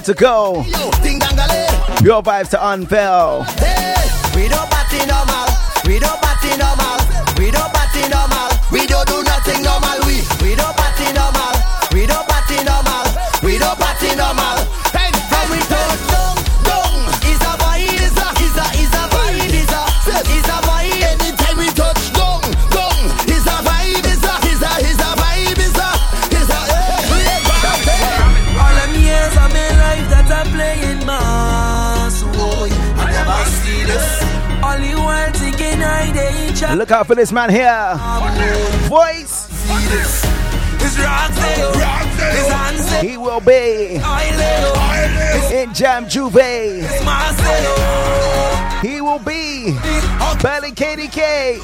to go. Your vibes to unveil. We don't party normal, we don't party normal, we don't party normal, we don't do Look out for this man here. Voice. He will be in Jam Juve. He will be Belly KDK.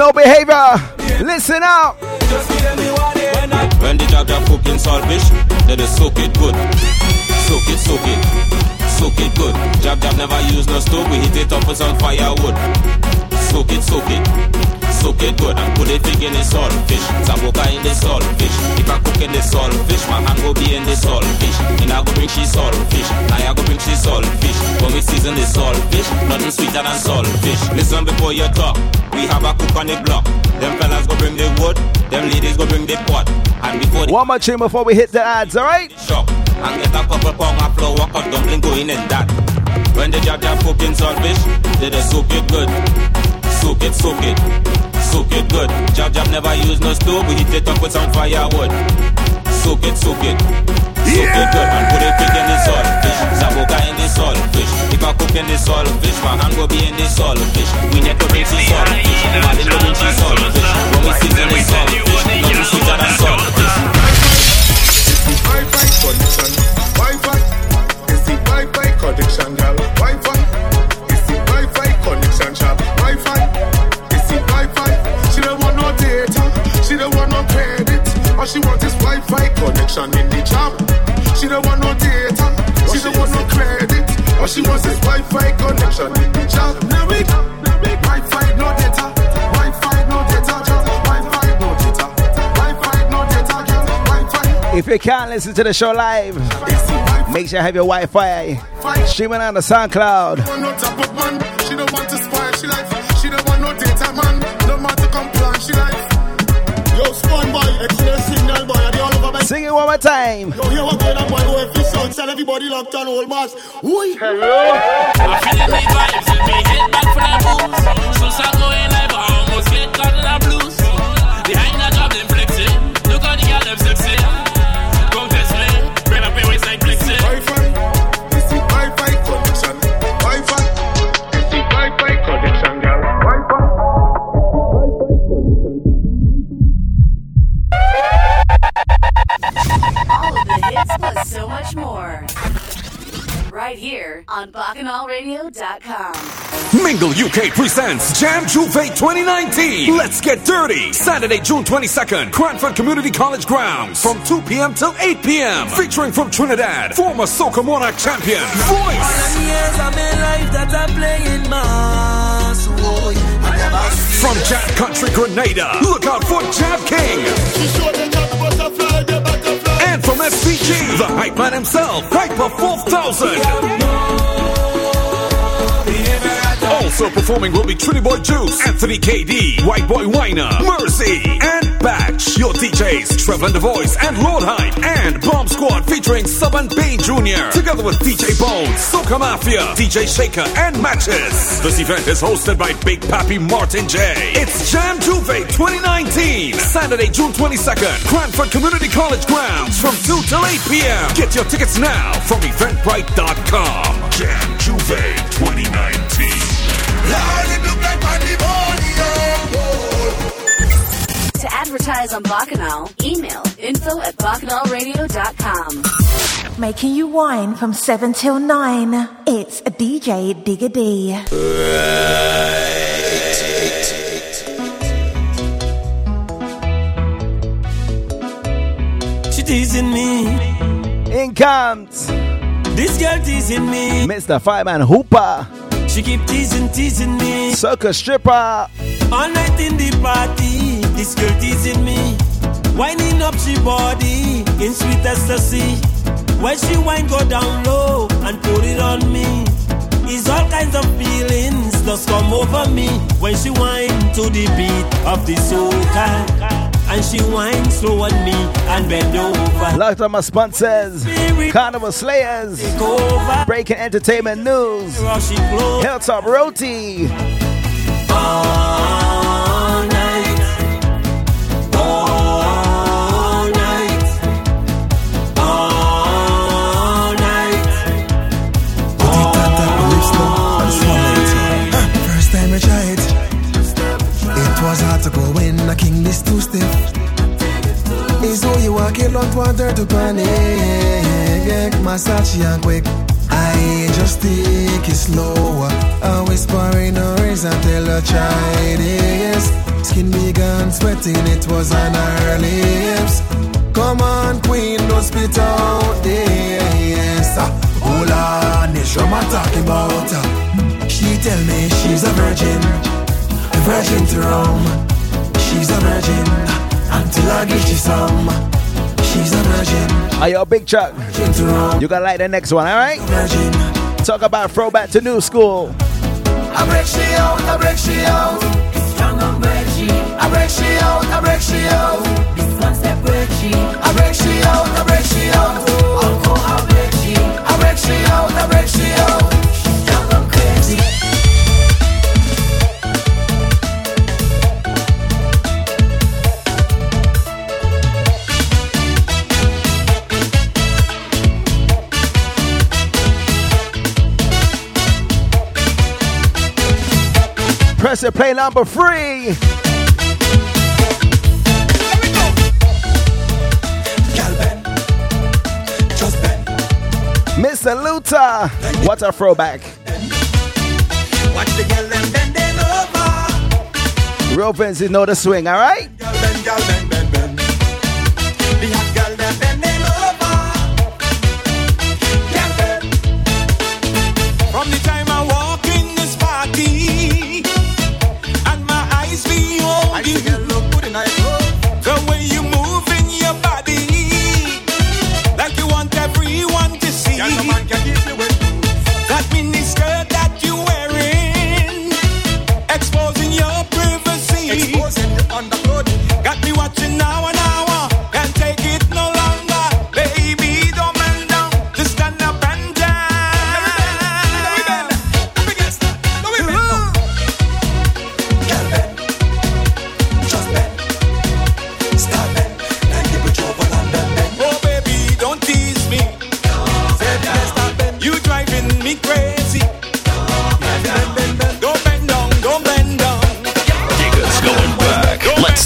No behavior, listen. Just one when the jab cooking saltfish, they soak it good. Soak it, soak it, soak it good. Jab jab never use no stove, we heat it up with some firewood. Soak it, soak it, soak it good and put it big in the saltfish. Zaboka in the saltfish. If I cook in the saltfish, my hand go be in the saltfish. And I go bring she saltfish. Now I go bring she saltfish. When we season the saltfish, nothing sweeter than saltfish. Listen before you talk. We have a cook on the block. Them fellas go bring the wood. Them ladies go bring the pot. And before One more tune before we hit the ads, alright? shop and get a couple pound of flour, cut dumpling going in that. When the jab jab cooking saltfish, they just soak it good. Soak it, soak it, soak it good. Jab jab never use no stove, we heat it up with some firewood. Soak it, soak it, soak it good and put it big in the saltfish. Zaboka in can't listen to the show live, make sure you have your Wi Fi streaming on the SoundCloud. want no top up man. She don't want to spoil she life. She don't want no data man. No man to come she life. Yo, spawn boy, excellent signal boy. Are they all over my Sing it one more time. Yo, here what going on boy? Go if you tell everybody locked on old boss. Oi. Hello. I'm feeling the vibes and me head back for that booze. So start going Mingle UK presents Jam Juve 2019. Let's get dirty. Saturday, June 22nd, Cranford Community College grounds from 2 p.m. till 8 p.m. Featuring from Trinidad, former Soca Monarch champion, Voice. From Jab Country Grenada, look out for Jab King. And from SPG, the hype man himself, Hyper 4000. Also performing will be Trinity Boy Juice, Anthony KD, White Boy Winer, Mercy, and Batch. Your DJs, Trevor the Voice and Lord Hype, and Bomb Squad featuring Sub and B Jr. Together with DJ Bones, Soca Mafia, DJ Shaker, and Matches. This event is hosted by Big Pappy Martin J. It's Jam Juve 2019, Saturday, June 22nd, Cranford Community College grounds from 2 till 8 p.m. Get your tickets now from Eventbrite.com. Jam Juve 2019. To advertise on Bacchanal, email info at BacchanalRadio.com. Making you wine from 7 till 9. It's DJ Digger D. She teasing me. In comes This girl teasing me. Mr. Fireman Hooper, She keep teasing, teasing me. Circus Stripper. All night in the party. This girl teasing me. Winding up she body in sweet ecstasy. When she wine go down low and put it on me. It's all kinds of feelings just come over me when she whine to the beat of the soca. And she whine slow on me and bend over. Locked on my sponsors, Carnival Slayers, Breaking Entertainment News, Hilltop Roti. All night, all night, all night. First time I tried, it was hard to go in. A king this too stiff. You it long water to panic. Massage and quick. I just take it slow. I whisper in her ears tell her try this. Skin began sweating, it was on her lips. Come on, queen, don't spit out this. Ah, hold on, this drum I'm talking about. Ah. She tell me she's a virgin, a virgin to rum. She's a virgin ah, until I give she some. She's a virgin. Are you a big truck? You gotta like the next one, alright? Talk about throwback to new school. I break she out, I break she out. Strong and break she. I break she out, I break she out. This one step break she. I break she out, I break she out. Uncle, I break she. I break she out, I break she out. Press it, play number three. Mr. Luther, what a throwback. Watch the girl them bending over. Real Vince, you know the swing, all right?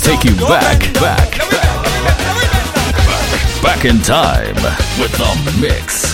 Take you back, back, back, back in time with the mix.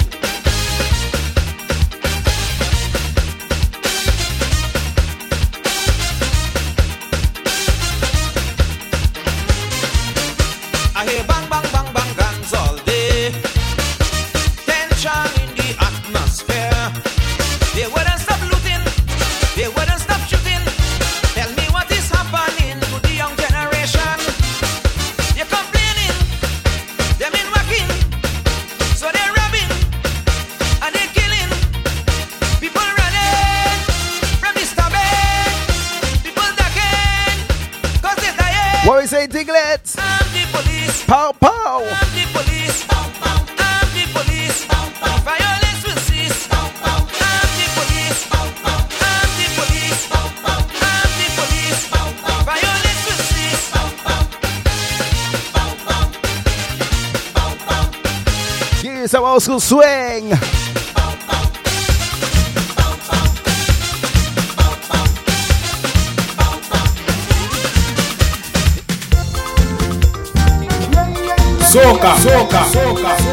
Old school swing. Soca, soca, soca,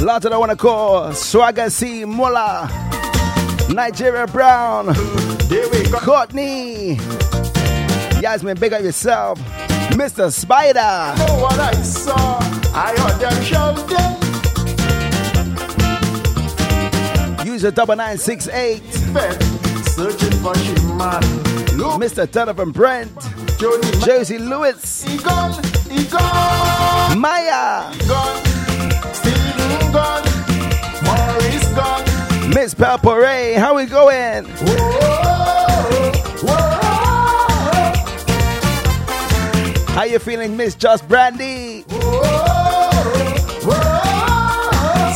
Lot that I want to call Swagger C. Muller, Nigeria Brown, Courtney, Yasmin, big up yourself, Mr. Spider. know what I saw. I heard them shouting. User double nine six eight. Searching for man. Mr. Donovan Brent. Josie Lewis. He gone. Maya. Miss Palporay, how we going? How you feeling, Miss Just Brandy?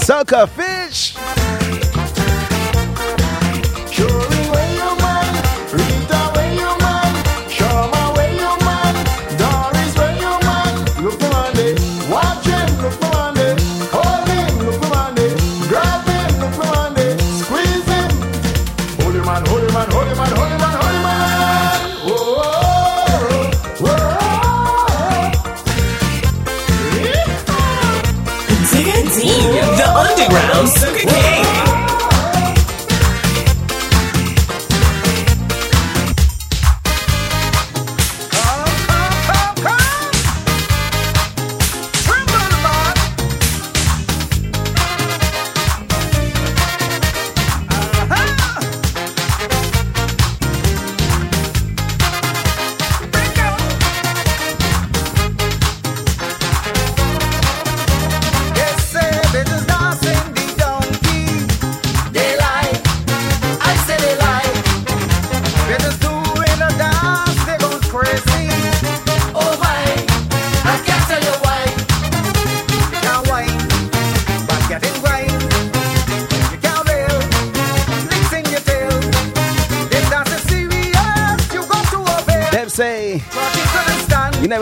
Sucker fish.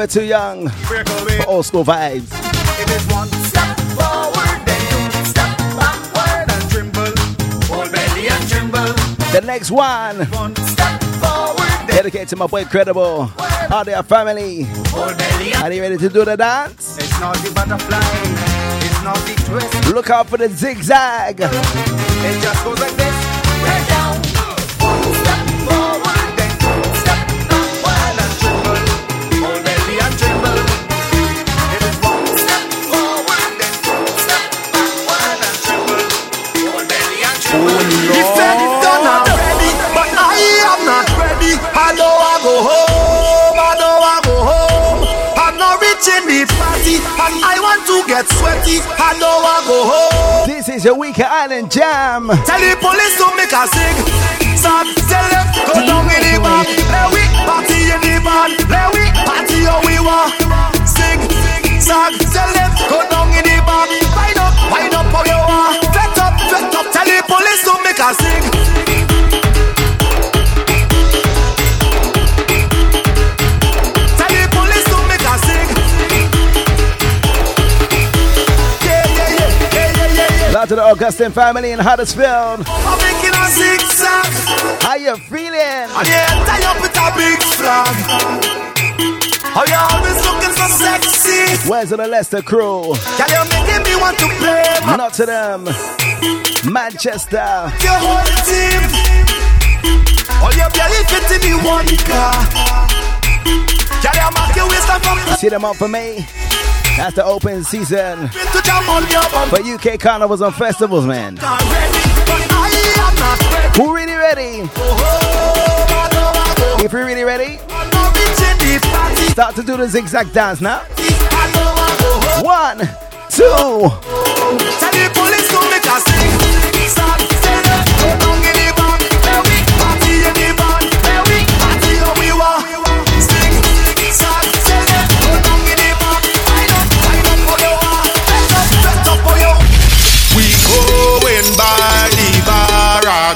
Never too young for old school vibes. It is one step forward, then two step backward and tremble. Hold belly and tremble. The next one, One step forward, dedicated to my boy Credible, all their family. hold belly and Are you ready to do the dance? It's not the butterfly, it's not the twist. Look out for the zigzag. It just goes like this. Get sweaty. I know I go home. This is your Weekend Island Jam. Tell the police to make a sing. Stop, tell them, go down in the bar. Let we party in the bar. Let we party how we want. Sing, stop, tell them, go down in the bar. Wind up, wind up how you want. Flet up, flet up. Tell the police to make a sing. To the Augustine family in Huddersfield. I'm making a zigzag. How you feeling? And yeah, tie up with a big flag. How you always looking so sexy? Where's the Leicester crew? You're making me want to play. Not to them. Manchester. Your whole team. All your belly fit in me one car. You mark your waist and from See them up for me. That's the open season to jam on your bum. for UK carnivals and festivals, man. Not ready, but I am not ready. Who really ready? I know I go. If you're really ready, I'm not reaching the party. start to do the zigzag dance now. I know I go. One, two.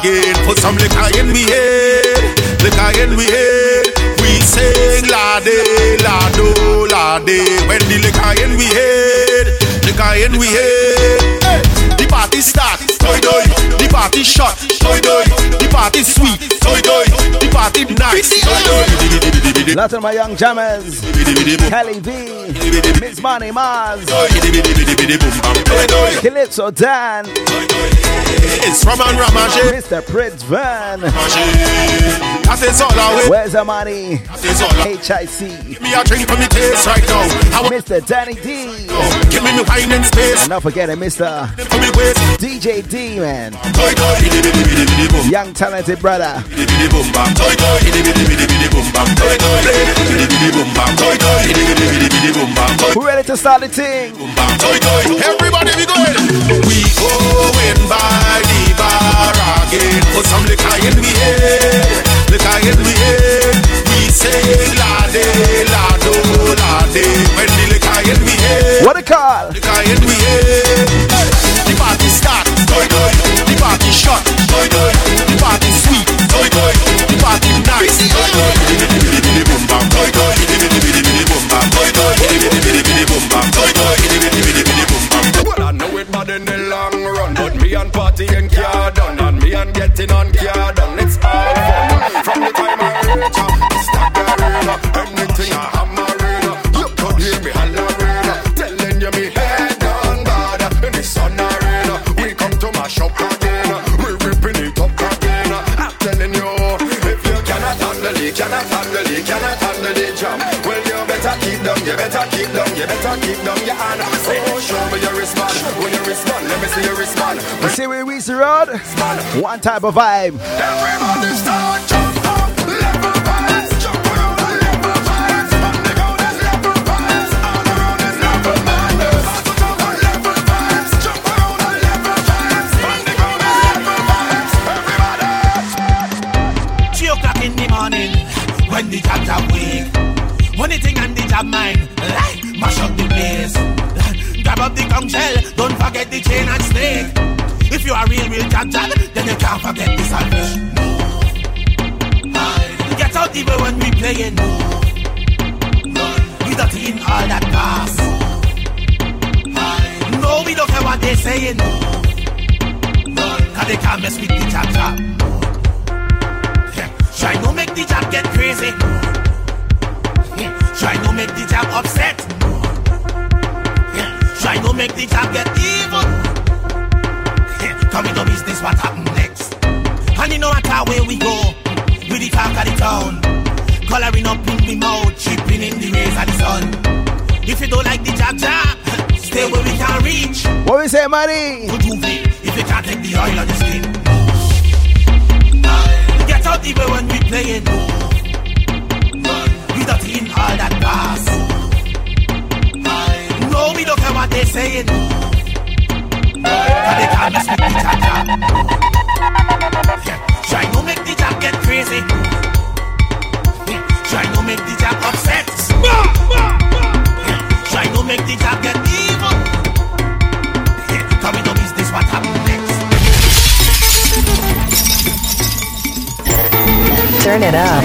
Again. Put some liquor in we head, liquor in we head. We sing la de, la do, la de. When the liquor in we head, liquor in we head. Hey, the party start, toy toy. The party shot, toy toy. The party sweet, toy toy. The party nice, toy toy. Lots of my young jammers. Kelly V. Miss Money Mars. Calypso Dan. It's Raman Ramaje. Mr. Prince Van. I say it's all our way. Where's the money? It's all our HIC. Me a drink for me taste right now. Mr. Danny D. give me me wine and space. And not forgetting Mr. For me waist. DJ D, man. Young talented brother. Who ready to start the thing? boom bam. Toy toy. Everybody we going. We going by the bar again. Put some liquor in we head. Liquor in we head. We sing la de la do la de. When the liquor in we head. What a call! Liquor in we head. Party and car done, and me and getting on car done. It's all fun. From the time I reach up, staggering up, anything I hammering up. You could hear me hollering telling you me head on bad. In the sun arena, we come to my shop again. We ripping it up again. I'm telling you, if you cannot handle it, cannot handle it, cannot handle the jam. Better keep down, you better keep down, you better keep down your hand. Oh, show me your respond. When you respond, let me see you respond. You see where we the road? One type of vibe. Everybody start jump up, level vibes, jump around the level vibes. On the go, there's level vibes, all around is level. Level vibes, jump around the level vibes. On the go, there's level vibes. Everybody. Three o'clock in the morning, when the jobs are weak. When the thing and job mine, mash up the place. Grab up the conch shell, don't forget the chain and snake. If you are real, real job, then you can't forget the salvation. Move. Get out even when we playing. Move. We dirty in all that past. No, we don't care what they saying. Cause they can't mess with the jab. Yeah. Try no make the jab get crazy. Yeah. Try no make the jab upset. Yeah. Try no make the jab get evil. Yeah. Come into business, what happen next? And you know matter where we go, with the talk of the town. Coloring up in the mouth, tripping in the rays of the sun. If you don't like the jab jab, stay where we can reach. What we say, money? Good movie, if you can't take the oil on the skin. Get out even when we playing. In all that pass. No, we don't care what they saying. Cause they can't mess with. Yeah. Try no make the get crazy. Try no make the upset. Try no make the get evil. Yeah. Come into business, what happen next? Turn it up.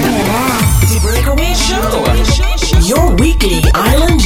The Breakaway Show. Your weekly island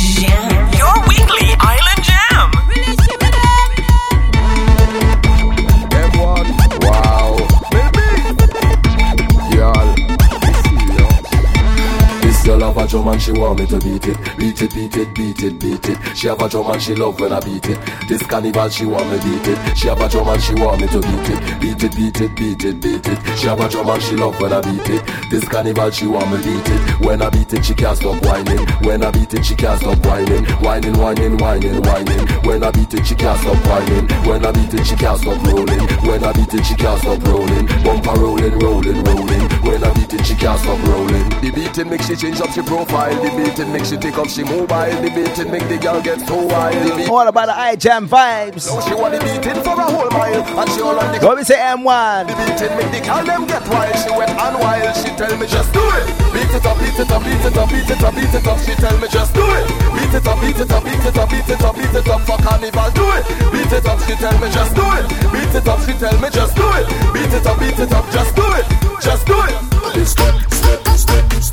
drum and she want me to beat it Beat it, beat it, beat it, beat it She have a drum and she love when I beat it This carnival she want me beat it She have a drum and she want me to beat it Beat it, beat it, beat it, beat it She have a drum and she love when I beat it This carnival she want me beat it When I beat it she can't stop whining When I beat it she can't stop whining Whining, whining, whining, whining When I beat it she can't stop whining When I beat it she can't stop rolling When I beat it she can't stop rolling Bumper rolling, rolling, rolling When I beat it she can't stop rolling The beating make she change up she profile The beating make she take up she mobile The beating make the girl get so wild All about the I Jam vibes. Now she want the beating for a whole mile And she all on the What we say, M1? The beating make the girl them get wild She went and wild She tell me just do it Beat it up, beat it up, beat it up, beat it up, beat it up She tell me just do it Beat it up, beat it up, beat it up, beat it up, beat it up For carnival do it Beat it up, she tell me just do it Beat it up, she tell me just do it Beat it up, beat it up, just do it Just do it Step, step, step, step, step,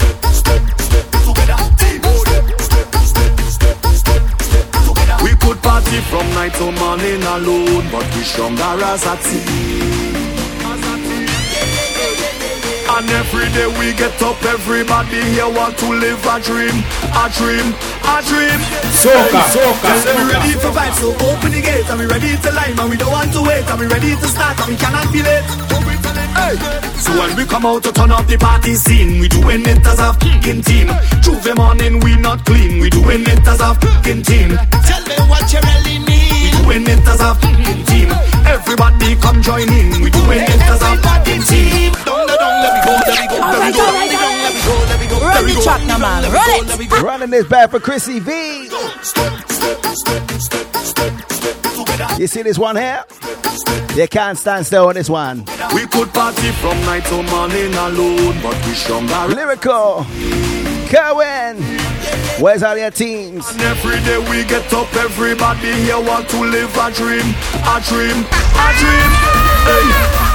from night to morning alone, but we stronger as a team. And every day we get up, everybody here want to live a dream, a dream, a dream. Soca, soca, Say we ready for vibes, so open the gate, and we ready to line, and we don't want to wait, and we ready to start, and we cannot be late. Hey. So when we come out to turn up the party scene, we doing it as a fucking team. Tuesday morning we not clean, we doing it as a fucking team. Tell me what you really need. We doing it as a fucking team. Everybody come join in, we doing it as a fucking team. Down the down, let me go, let me go, let me go, let me go, let me go, let me go, let me go. track now, man. Run it. Running this back for Chrissy V. You see this one here? You can't stand still on this one. We could party from night to morning alone, but we stronger. Lyrical. Cohen. Where's all your teams? And every day we get up, everybody here want to live a dream, a dream, a dream. Hey,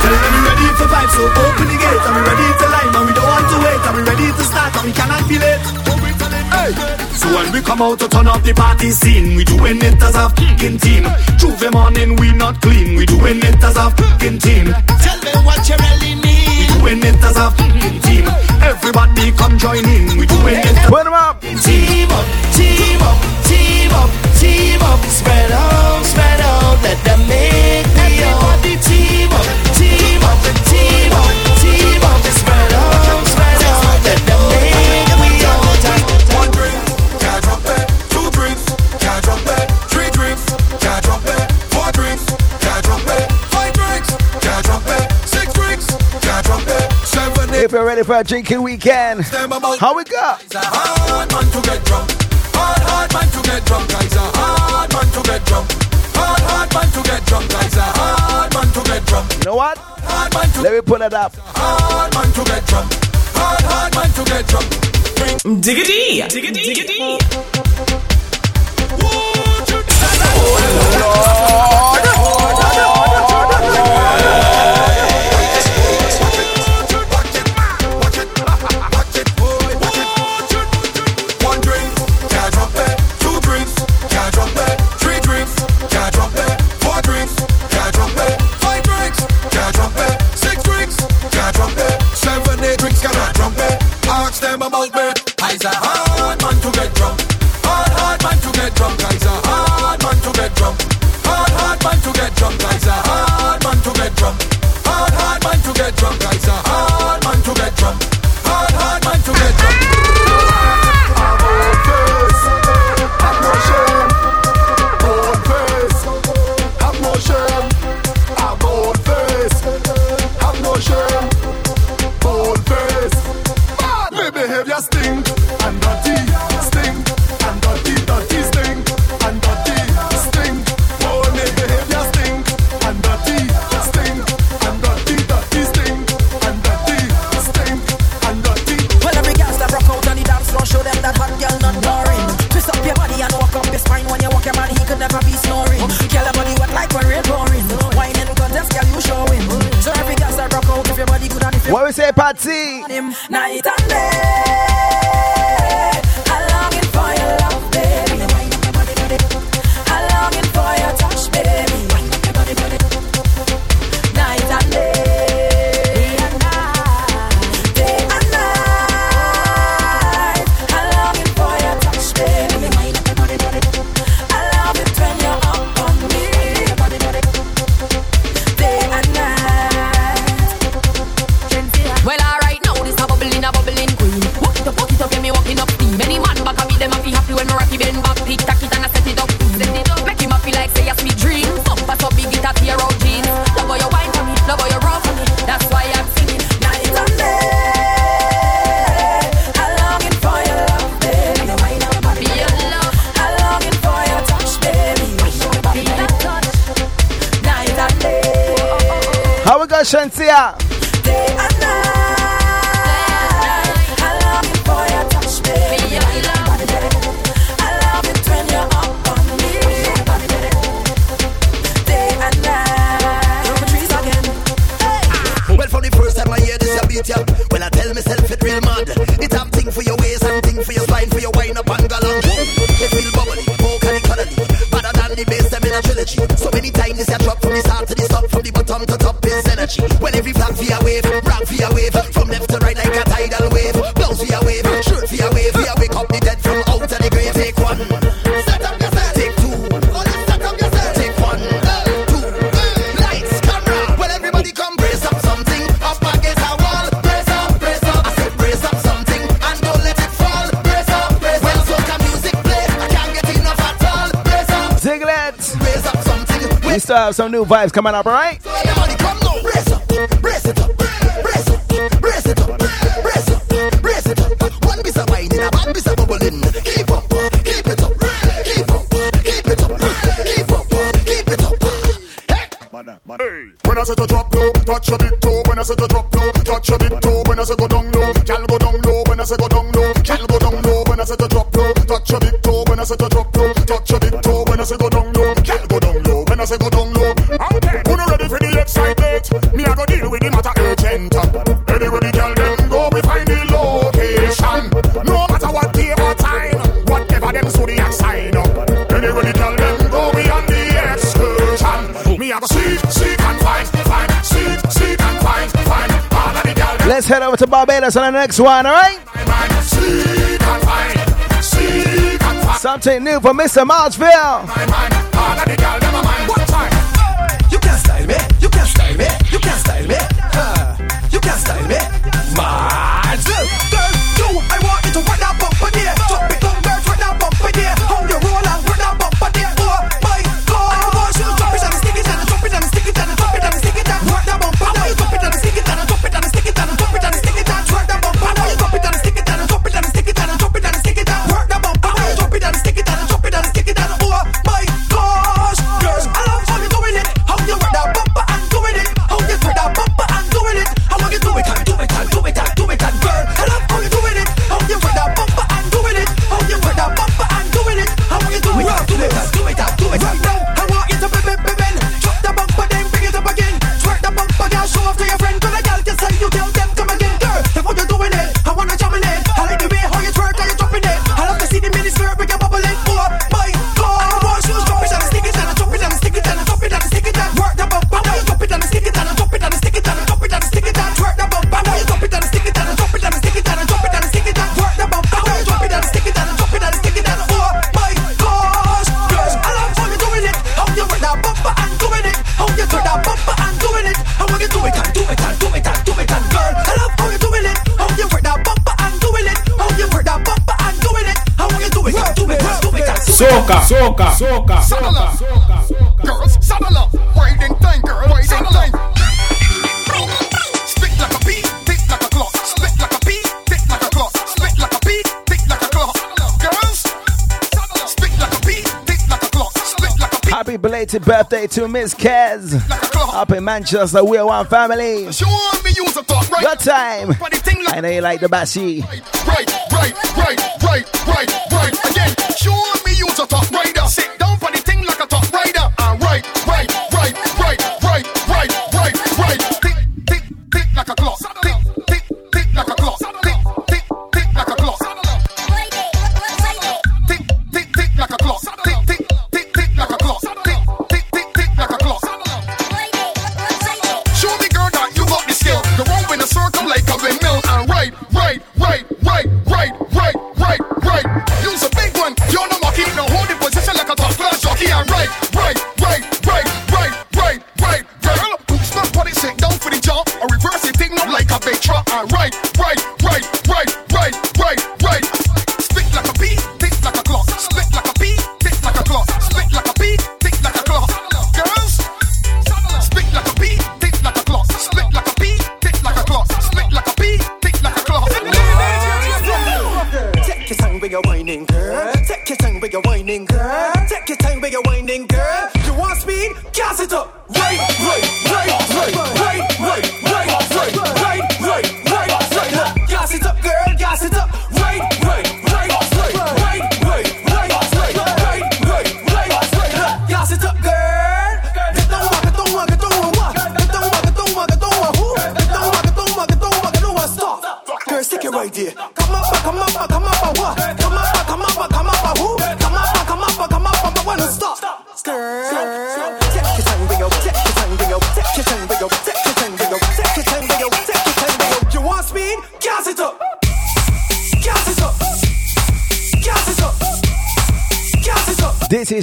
tell them we're ready for vibes, so open the gate, and we ready to line, and we don't want to wait, and we ready to start, and we cannot be late. Hey. So when we come out to turn up the party scene, we doing it as a fucking team. Tuesday morning we not clean, we doing it as a fucking team. Tell me what you really need. We doing it as a fucking team. Everybody come join in, we doing it. Put ready for a drinking weekend, how we go? It's a hard man to get drunk. Hard, hard man to get drunk. It's a hard man to get drunk. Hard, hard man to get drunk. It's a hard man to get drunk. You know what? Hard man to Let me pull it up. hard man to get drunk. Hard, hard man to get drunk. Diggity. Diggity. Diggity. One drink, can't watch them about me. I's a to some new vibes coming up, right? When I say to drop low, touch your big toe. When I say to drop low, touch your big toe. When I say go down low, gal go down low. When I say go down low, gal go down low. When I say to drop low, touch your big toe. When I say to drop low, touch your big toe. When I say go down. Me a go deal with the matter urgent. Anywhere the girl them go, we find the location. No matter what day or time, whatever them zodiac sign up. Anywhere the girl them go, we on the excursion. Me a go seek see and find, find, seek, seek and find, find. All of the girl. Let's head over to Barbados on the next one, all right? Something new for Mr. Marchville. Soca, soca, soca, Saddle up. Girls, saddle up. Riding time, girl. Riding time. Spit like a pea, tick like a clock. Spit like a pea, tick like a clock. Spit like a pea, tick like a clock. Girls, spit like a pea, tick like a clock. Spit like a Happy belated birthday to Miss Kez. Up in Manchester, we're one family. Show me use a thought, right? Your time. I know you like the bashi. Right, right, right, right, right,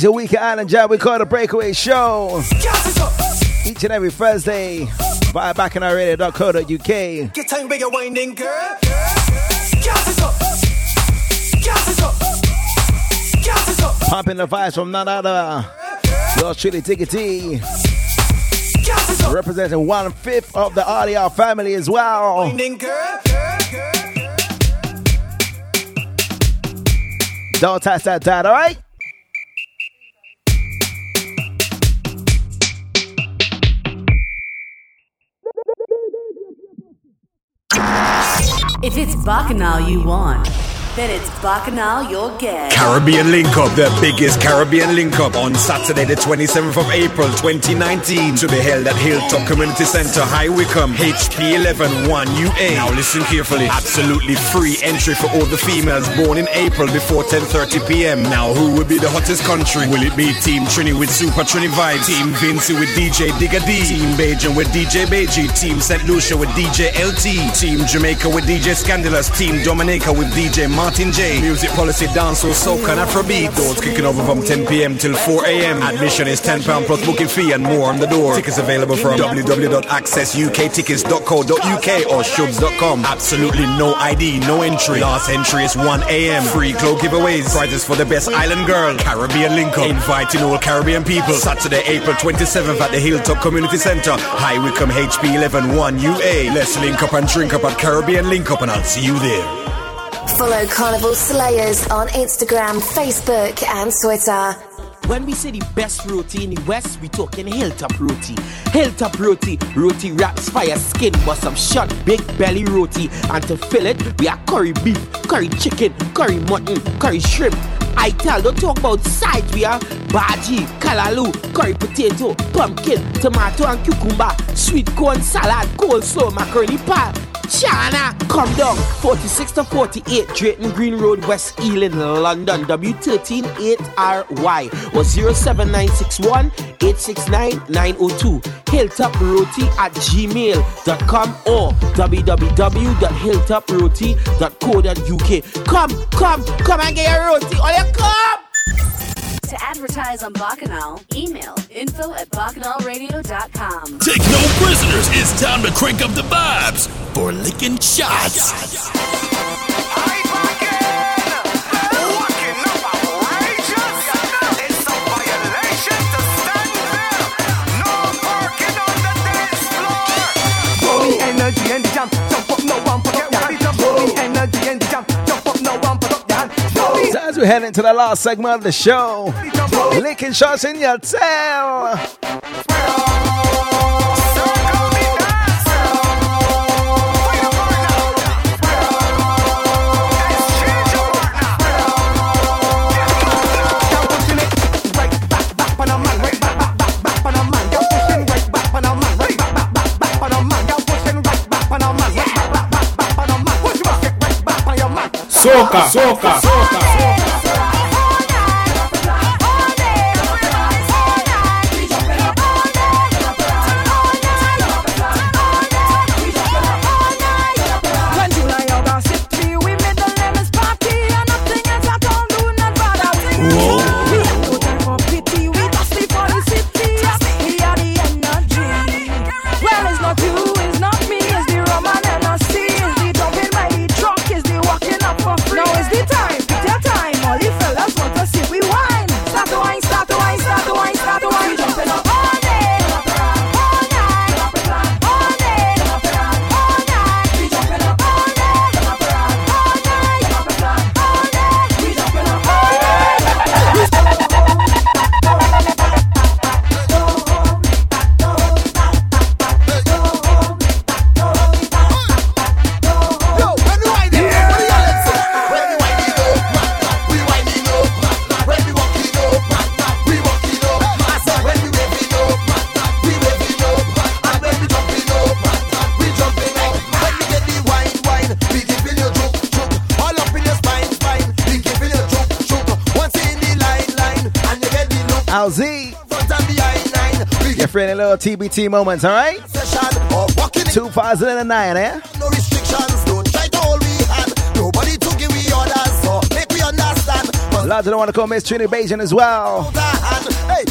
is your Weekend Island Jam. We call it a breakaway show. Gas it up. Each and every Thursday via BacchanalRadio.co.uk. Get time your whining, girl. Gas it up. Gas it up. Gas it up. Pumping the vibes from none other. Yours truly, Diggity. Representing one fifth of the audio family as well. Don't touch that dad, alright? If it's Bacchanal you want, then it's Bacchanal you'll get. Caribbean Link Up, the biggest Caribbean Link Up on Saturday, the 27th of April 2019, to be held at Hilltop Community Center, High Wycombe, HP 11 1UA. Now listen carefully, absolutely free entry for all the females born in April before 10:30 p.m. Now, who will be the hottest country? Will it be Team Trini with Super Trini vibes, Team Vincy with DJ Digga D, Team Bajan with DJ Beji, Team St. Lucia with DJ LT, Team Jamaica with DJ Scandalous, Team Dominica with DJ Martin J. Music policy, dancehall, soca, and Afrobeat. Doors kicking over from 10 p.m. till 4 a.m. Admission is 10 pound plus booking fee and more on the door. Tickets available from www.accessuktickets.co.uk or shubs.com. Absolutely no ID, no entry. Last entry is 1 a.m. Free cloak giveaways. Prizes for the best island girl. Caribbean link up. Inviting all Caribbean people. Saturday, April 27th at the Hilltop Community Center. High Wycombe HP 11 1UA. Let's link up and drink up at Caribbean Link Up and I'll see you there. Follow Carnival Slayers on Instagram, Facebook, and Twitter. When we say the best roti in the West, we talking Hilltop roti. Hilltop roti, roti wraps, fire skin, but some short, big belly roti. And to fill it, we have curry beef, curry chicken, curry mutton, curry shrimp. I tell, don't talk about sides. We have bhaji, kalalu, curry potato, pumpkin, tomato and cucumber, sweet corn salad, coleslaw, macaroni pie. China, come down 46 to 48 Drayton Green Road, West Ealing, London, W138RY or 07961 869 902. Hilltop Roti at gmail.com or www.hilltoproti.co.uk. Come, come, come and get your roti. All you come! To advertise on Bacchanal, email info at bacchanalradio.com. Take no prisoners. It's time to crank up the vibes for licking shots. Heading to the last segment of the show. Licking shots in your tail. Soca, soca, soca. TBT moments, all right? 2009, eh? No restrictions, don't try to hold we hand. Nobody to give we orders, so make we understand. But Lots of them want to call Miss Trinity Bajan as well. hey,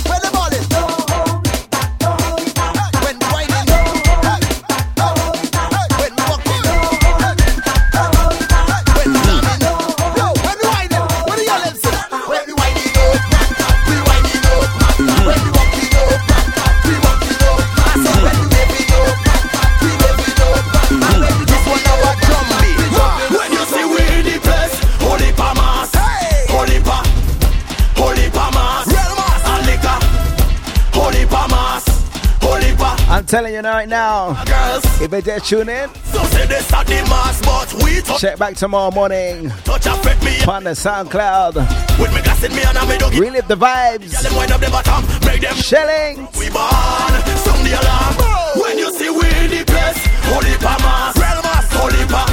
telling you right now, if you just tune in, So say this at the mass, but we touch, check back tomorrow morning touch a me. on the SoundCloud. With me glass in me and I me dog Relive the vibes. Them wind up the bottom, make them Shelling. We born, sound the alarm. When you see we in the place, holy pa mass, real mass, holy pa,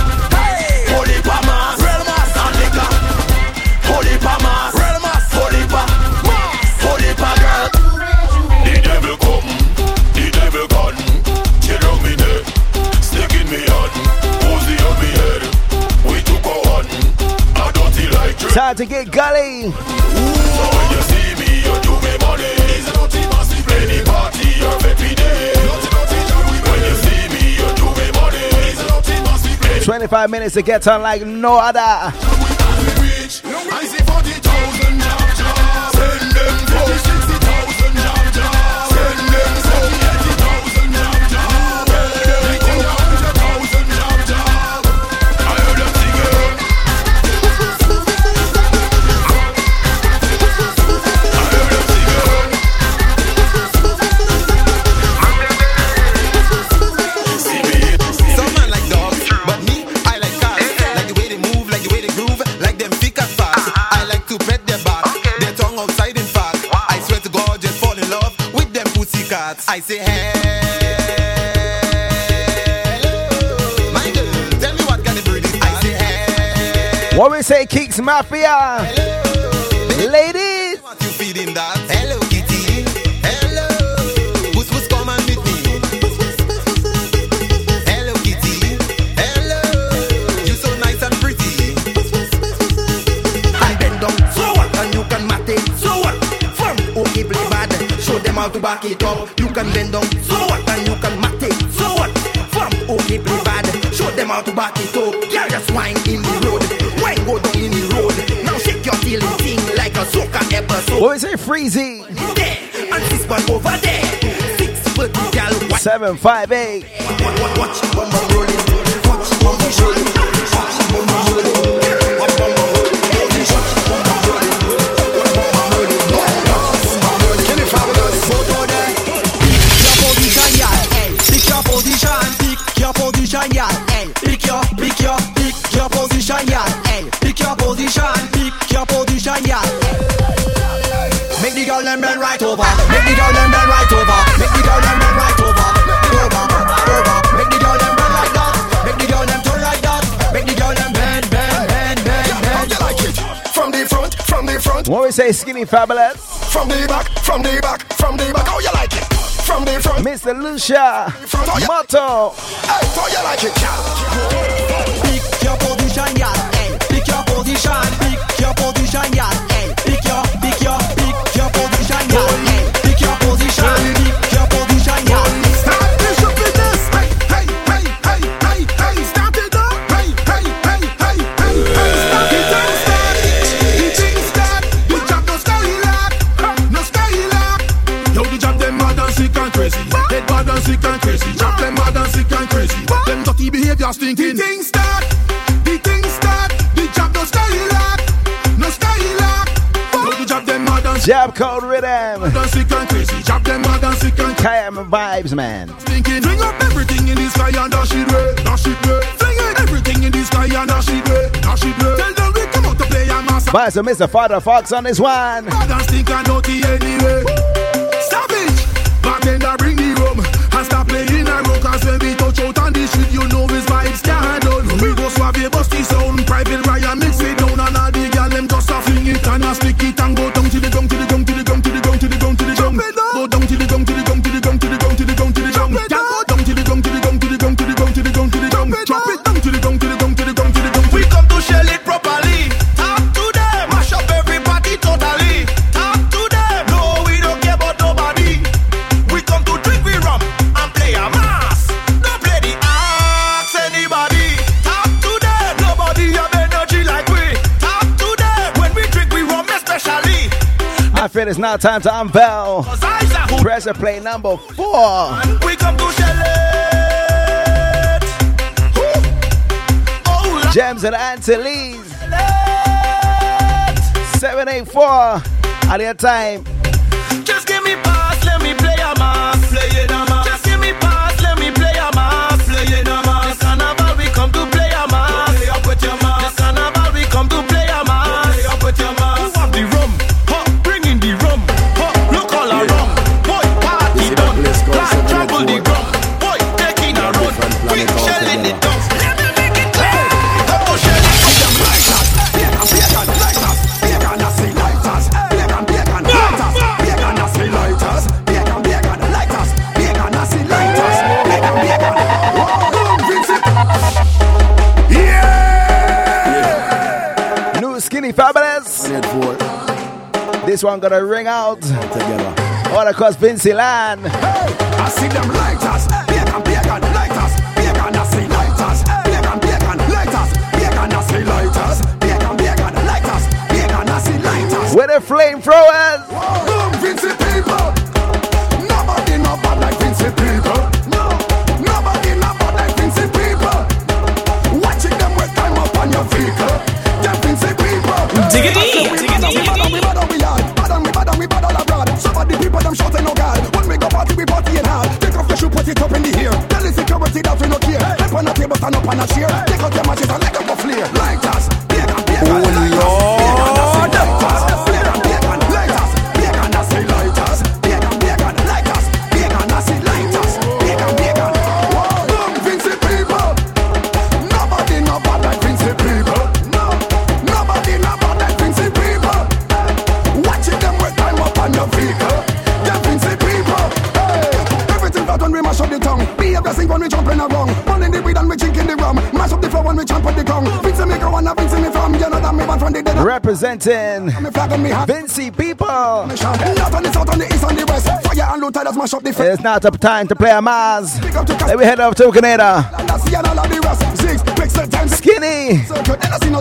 a naughty massive play 25 minutes to get on like no other. Say, Kicks Mafia? Hello. Ladies. What you feeding that? Hello, kitty. Hello. Puss, puss, come and meet me. Hello, kitty. Hello. You so nice and pretty. And bend down, so what? And you can mat it, so what? From okay play bad, show them how to back it up. You can bend down, so what? And you can mat it, so what? From okay play bad, show them how to back it up. Girl, just wine in the road, thing like a soca episode. What we say, Freezy? There, and this one over there. Six foot girl, watch, 758. watch, watch, watch, bum bum rolling, watch, bum bum rolling, watch, bum bum rolling, watch, bum bum rolling, watch, bum bum rolling. Girl them bend right over. Make the girl them bend right over. Make the girl them bend right over. Over, over. Make the girl them bend like that. Make the girl them turn like that. Make the girl them bend, bend, bend, bend, bend. You like it? From the front, from the front. When we say skinny fabulous, From the back, from the back, from the back. How you like it? From the front. Mr. Lucia, oh, Motto. Hey, how you like it, girl? Pick your position, yeah. Hey, pick your position. Pick your position, yeah. Dirty behavior stinking. The thing start. The thing start. The job no skylark. No skylark. Yo, the job them mad and Jab code rhythm. Mad and sick and crazy. Job them mad and sick and Kayam vibes, man. Thinking, bring up everything in the sky and dash it way, dash it way. Fling it, everything in the sky and dash it way, dash it way. Tell them we come out to play a mass. But so Mr. Father Fox on this one. Bad and stink and dirty anyway. It and go I feel it's now time to unveil pressure play number four. We come to. Gems oh, and Antilles. 784 at your time. Just give me pass, let me play a mass. Play it a This one gonna ring out. together. All across Vincy Land. I see them lighters. Bacon, bacon, lighters. Bacon, nasty lighters. Bacon, bacon, lighters. Bacon, nasty lighters. Bacon, bacon, lighters. Bacon, nasty lighters. With the flamethrowers. Boom, Vincent people. Nobody no bad like Vincent people. No, nobody no bad like Vincent people. Watching them with time up on your vehicle. Them Vincent people. Diggity, on a chair. Take out your matches and let them go flare. Like us, up the people. It's not up time to play a Mars. Let me head up to Canada. Skinny.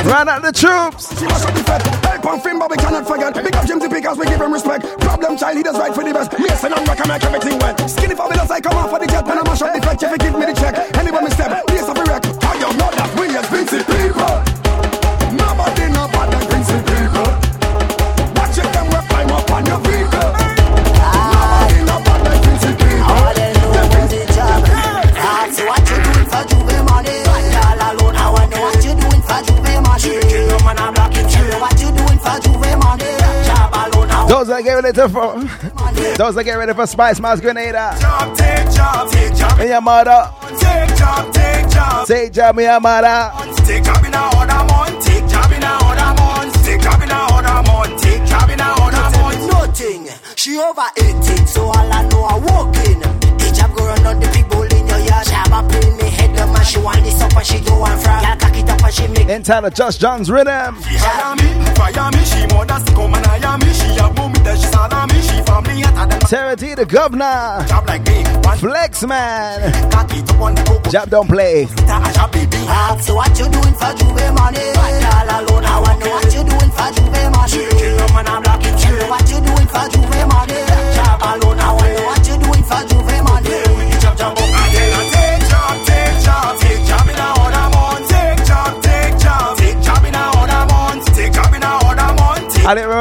Run out the troops. Help on film, but we cannot forget. Big up Jimsy because we give him respect. Problem child, he does right for the best. Mason and rock and make everything wet. Skinny fabulous, I come off for the jet. When I mash up the fed, Chevy give me the I get ready to for those that get ready for Spicemas Grenada. Take job, take job. Me your mother. Take job, take job. Take job, mother. Take job in month. Take job in month. Take job in month. Take job in month. Nothing. She over 18, so all I know I walking. The job go run on the bull in your yard. Job a play me head the man. She want this up and she do one frog. Girl cock it up and she make. Entitled Just John's Rhythm. She T, the governor. Flex man. Job don't play. So what you doing for J'ouvert Monday? Alone, I want what you doing for J'ouvert Monday. What you doing for J'ouvert Monday. Alone, I want what you doing for J'ouvert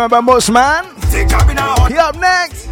remember most man. Take job in a other He up next.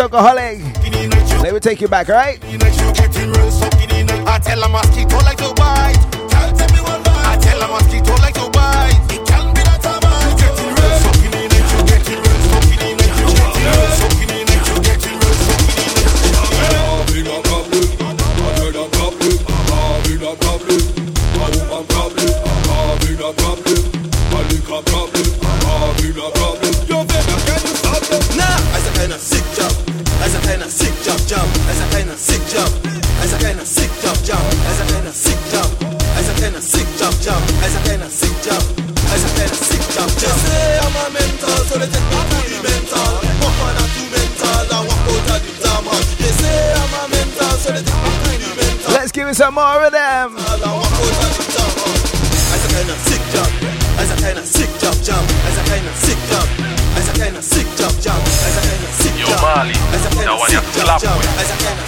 Shane Let me take you back, right? Mental. Let's give it some more of them. and walk out of the drama. As a kind of sick job, as a kind of sick job, job, as a kind of sick job, as a kind of sick job, job, as a kind of sick Yo, job, Mali, as a kind now of when sick you job, slap job, with. as a kind of sick job.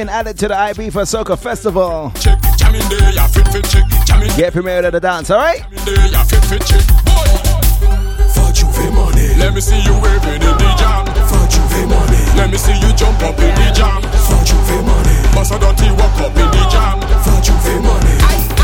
Been added to the IB for Soca Festival. Get premiered at the dance, alright? let me see you in the jam. Let me see you jump up in the jam. Bust a dirty walk up in the jam.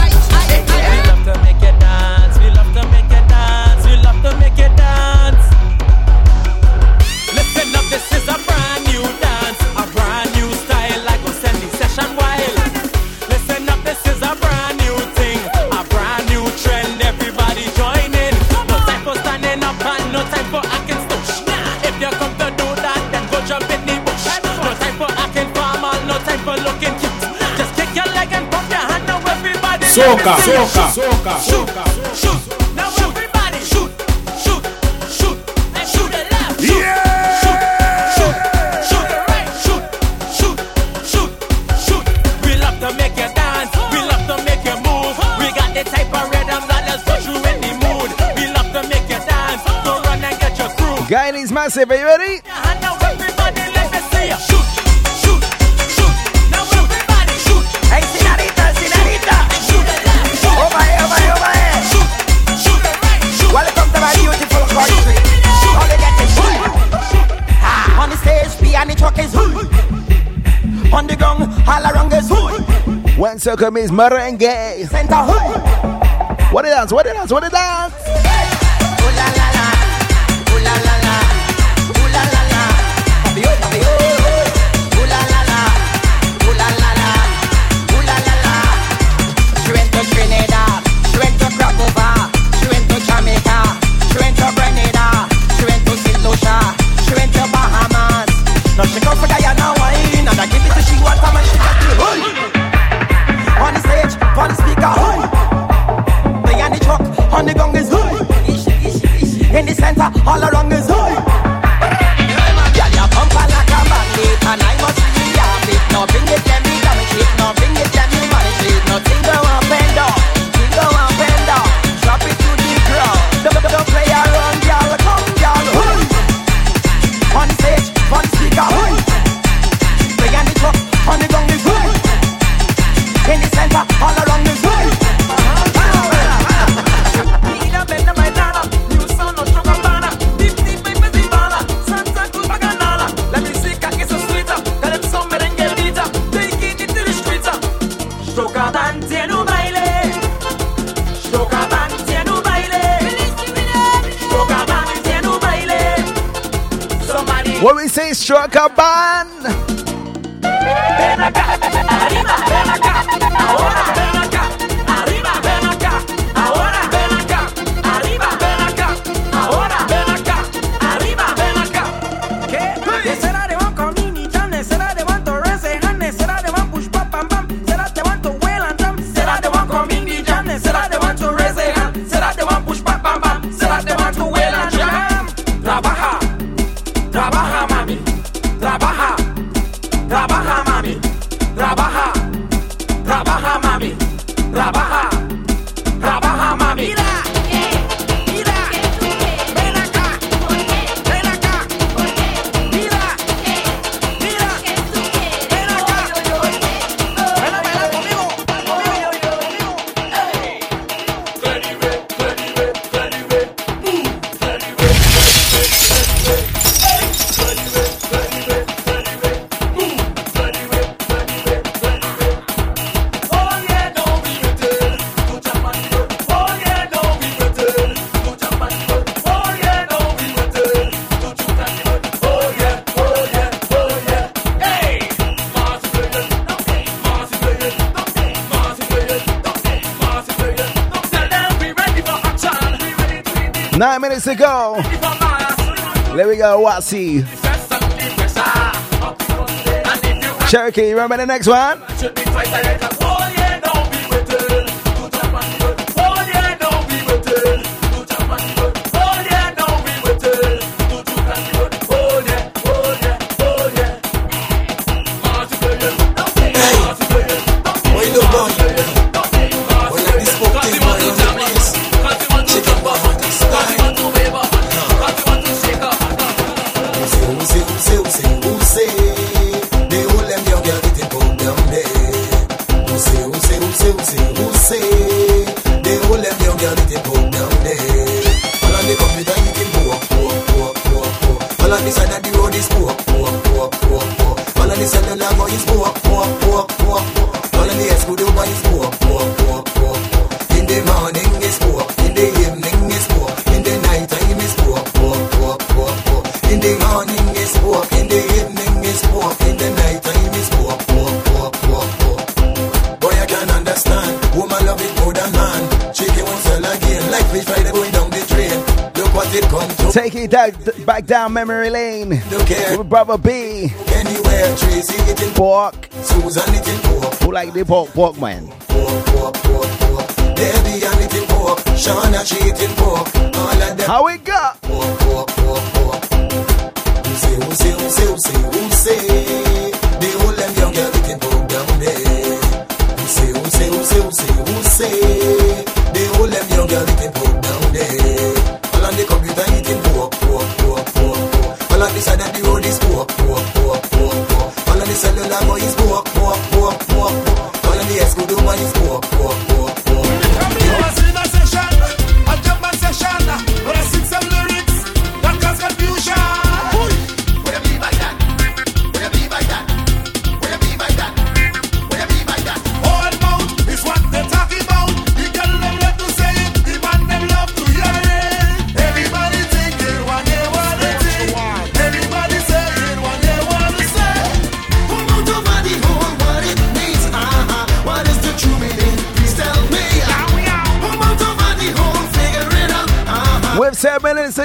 soca, soca, soca, soca. Now everybody shoot, shoot, shoot, and shoot it left. Yeah. Guy is massive, are you ready? When circle means merengue. Center. What it dance? What it dance? What it dance? minutes go. There we go, Watsi. Cherokee, remember the next one? back down memory lane with Brother B. Anywhere, pork. Susan, pork. Who like the pork, pork man? Pork, pork, pork, pork. Debbie, eating pork. Eating pork. All of them. How we go?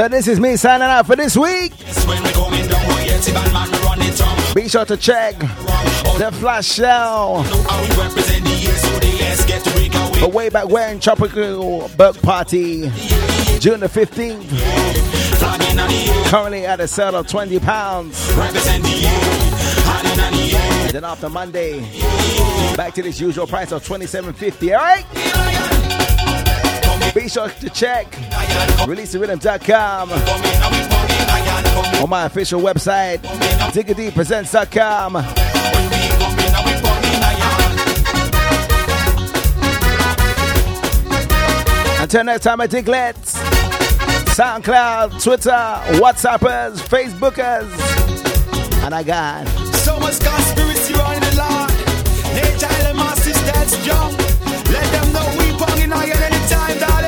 So this is me signing out for this week. Be sure to check the flash sale. But way back when Tropical Burke Party, June the 15th. Currently at a sale of twenty pounds. Then after Monday, back to this usual price of twenty-seven fifty. All right. Be sure to check releasingrhythm.com on my official website, diggadeepresents.com. Until next time, I dig let's SoundCloud, Twitter, WhatsAppers, Facebookers, and I got so much conspiracy in the land. They tell them my sisters jump. Let them know we're banging iron anytime that.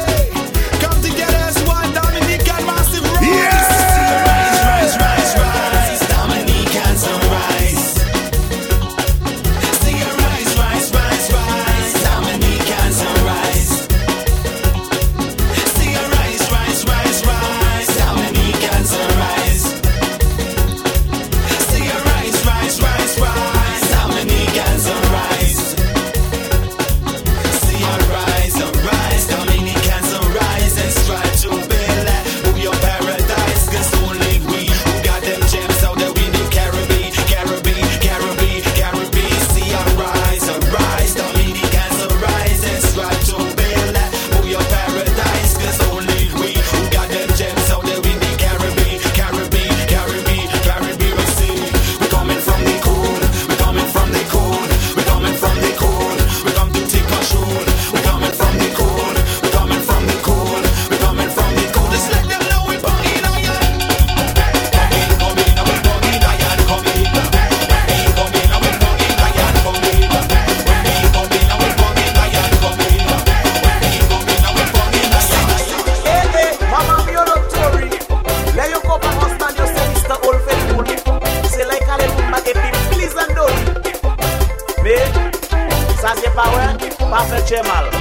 escuché mal.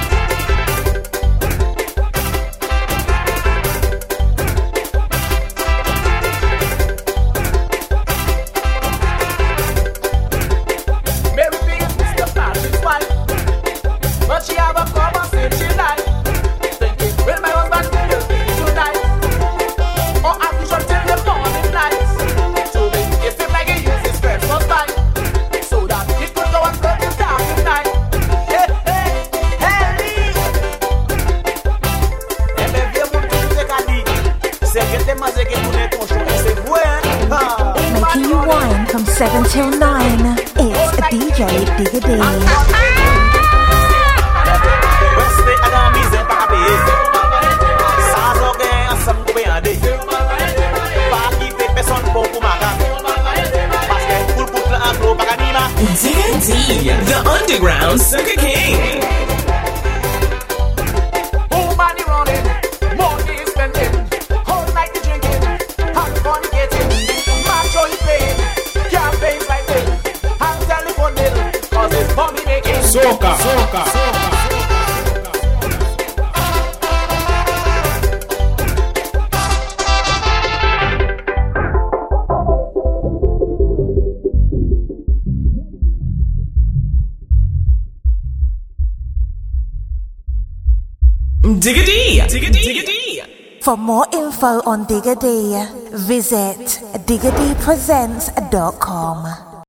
info on Digger D, visit diggerdepresents.com.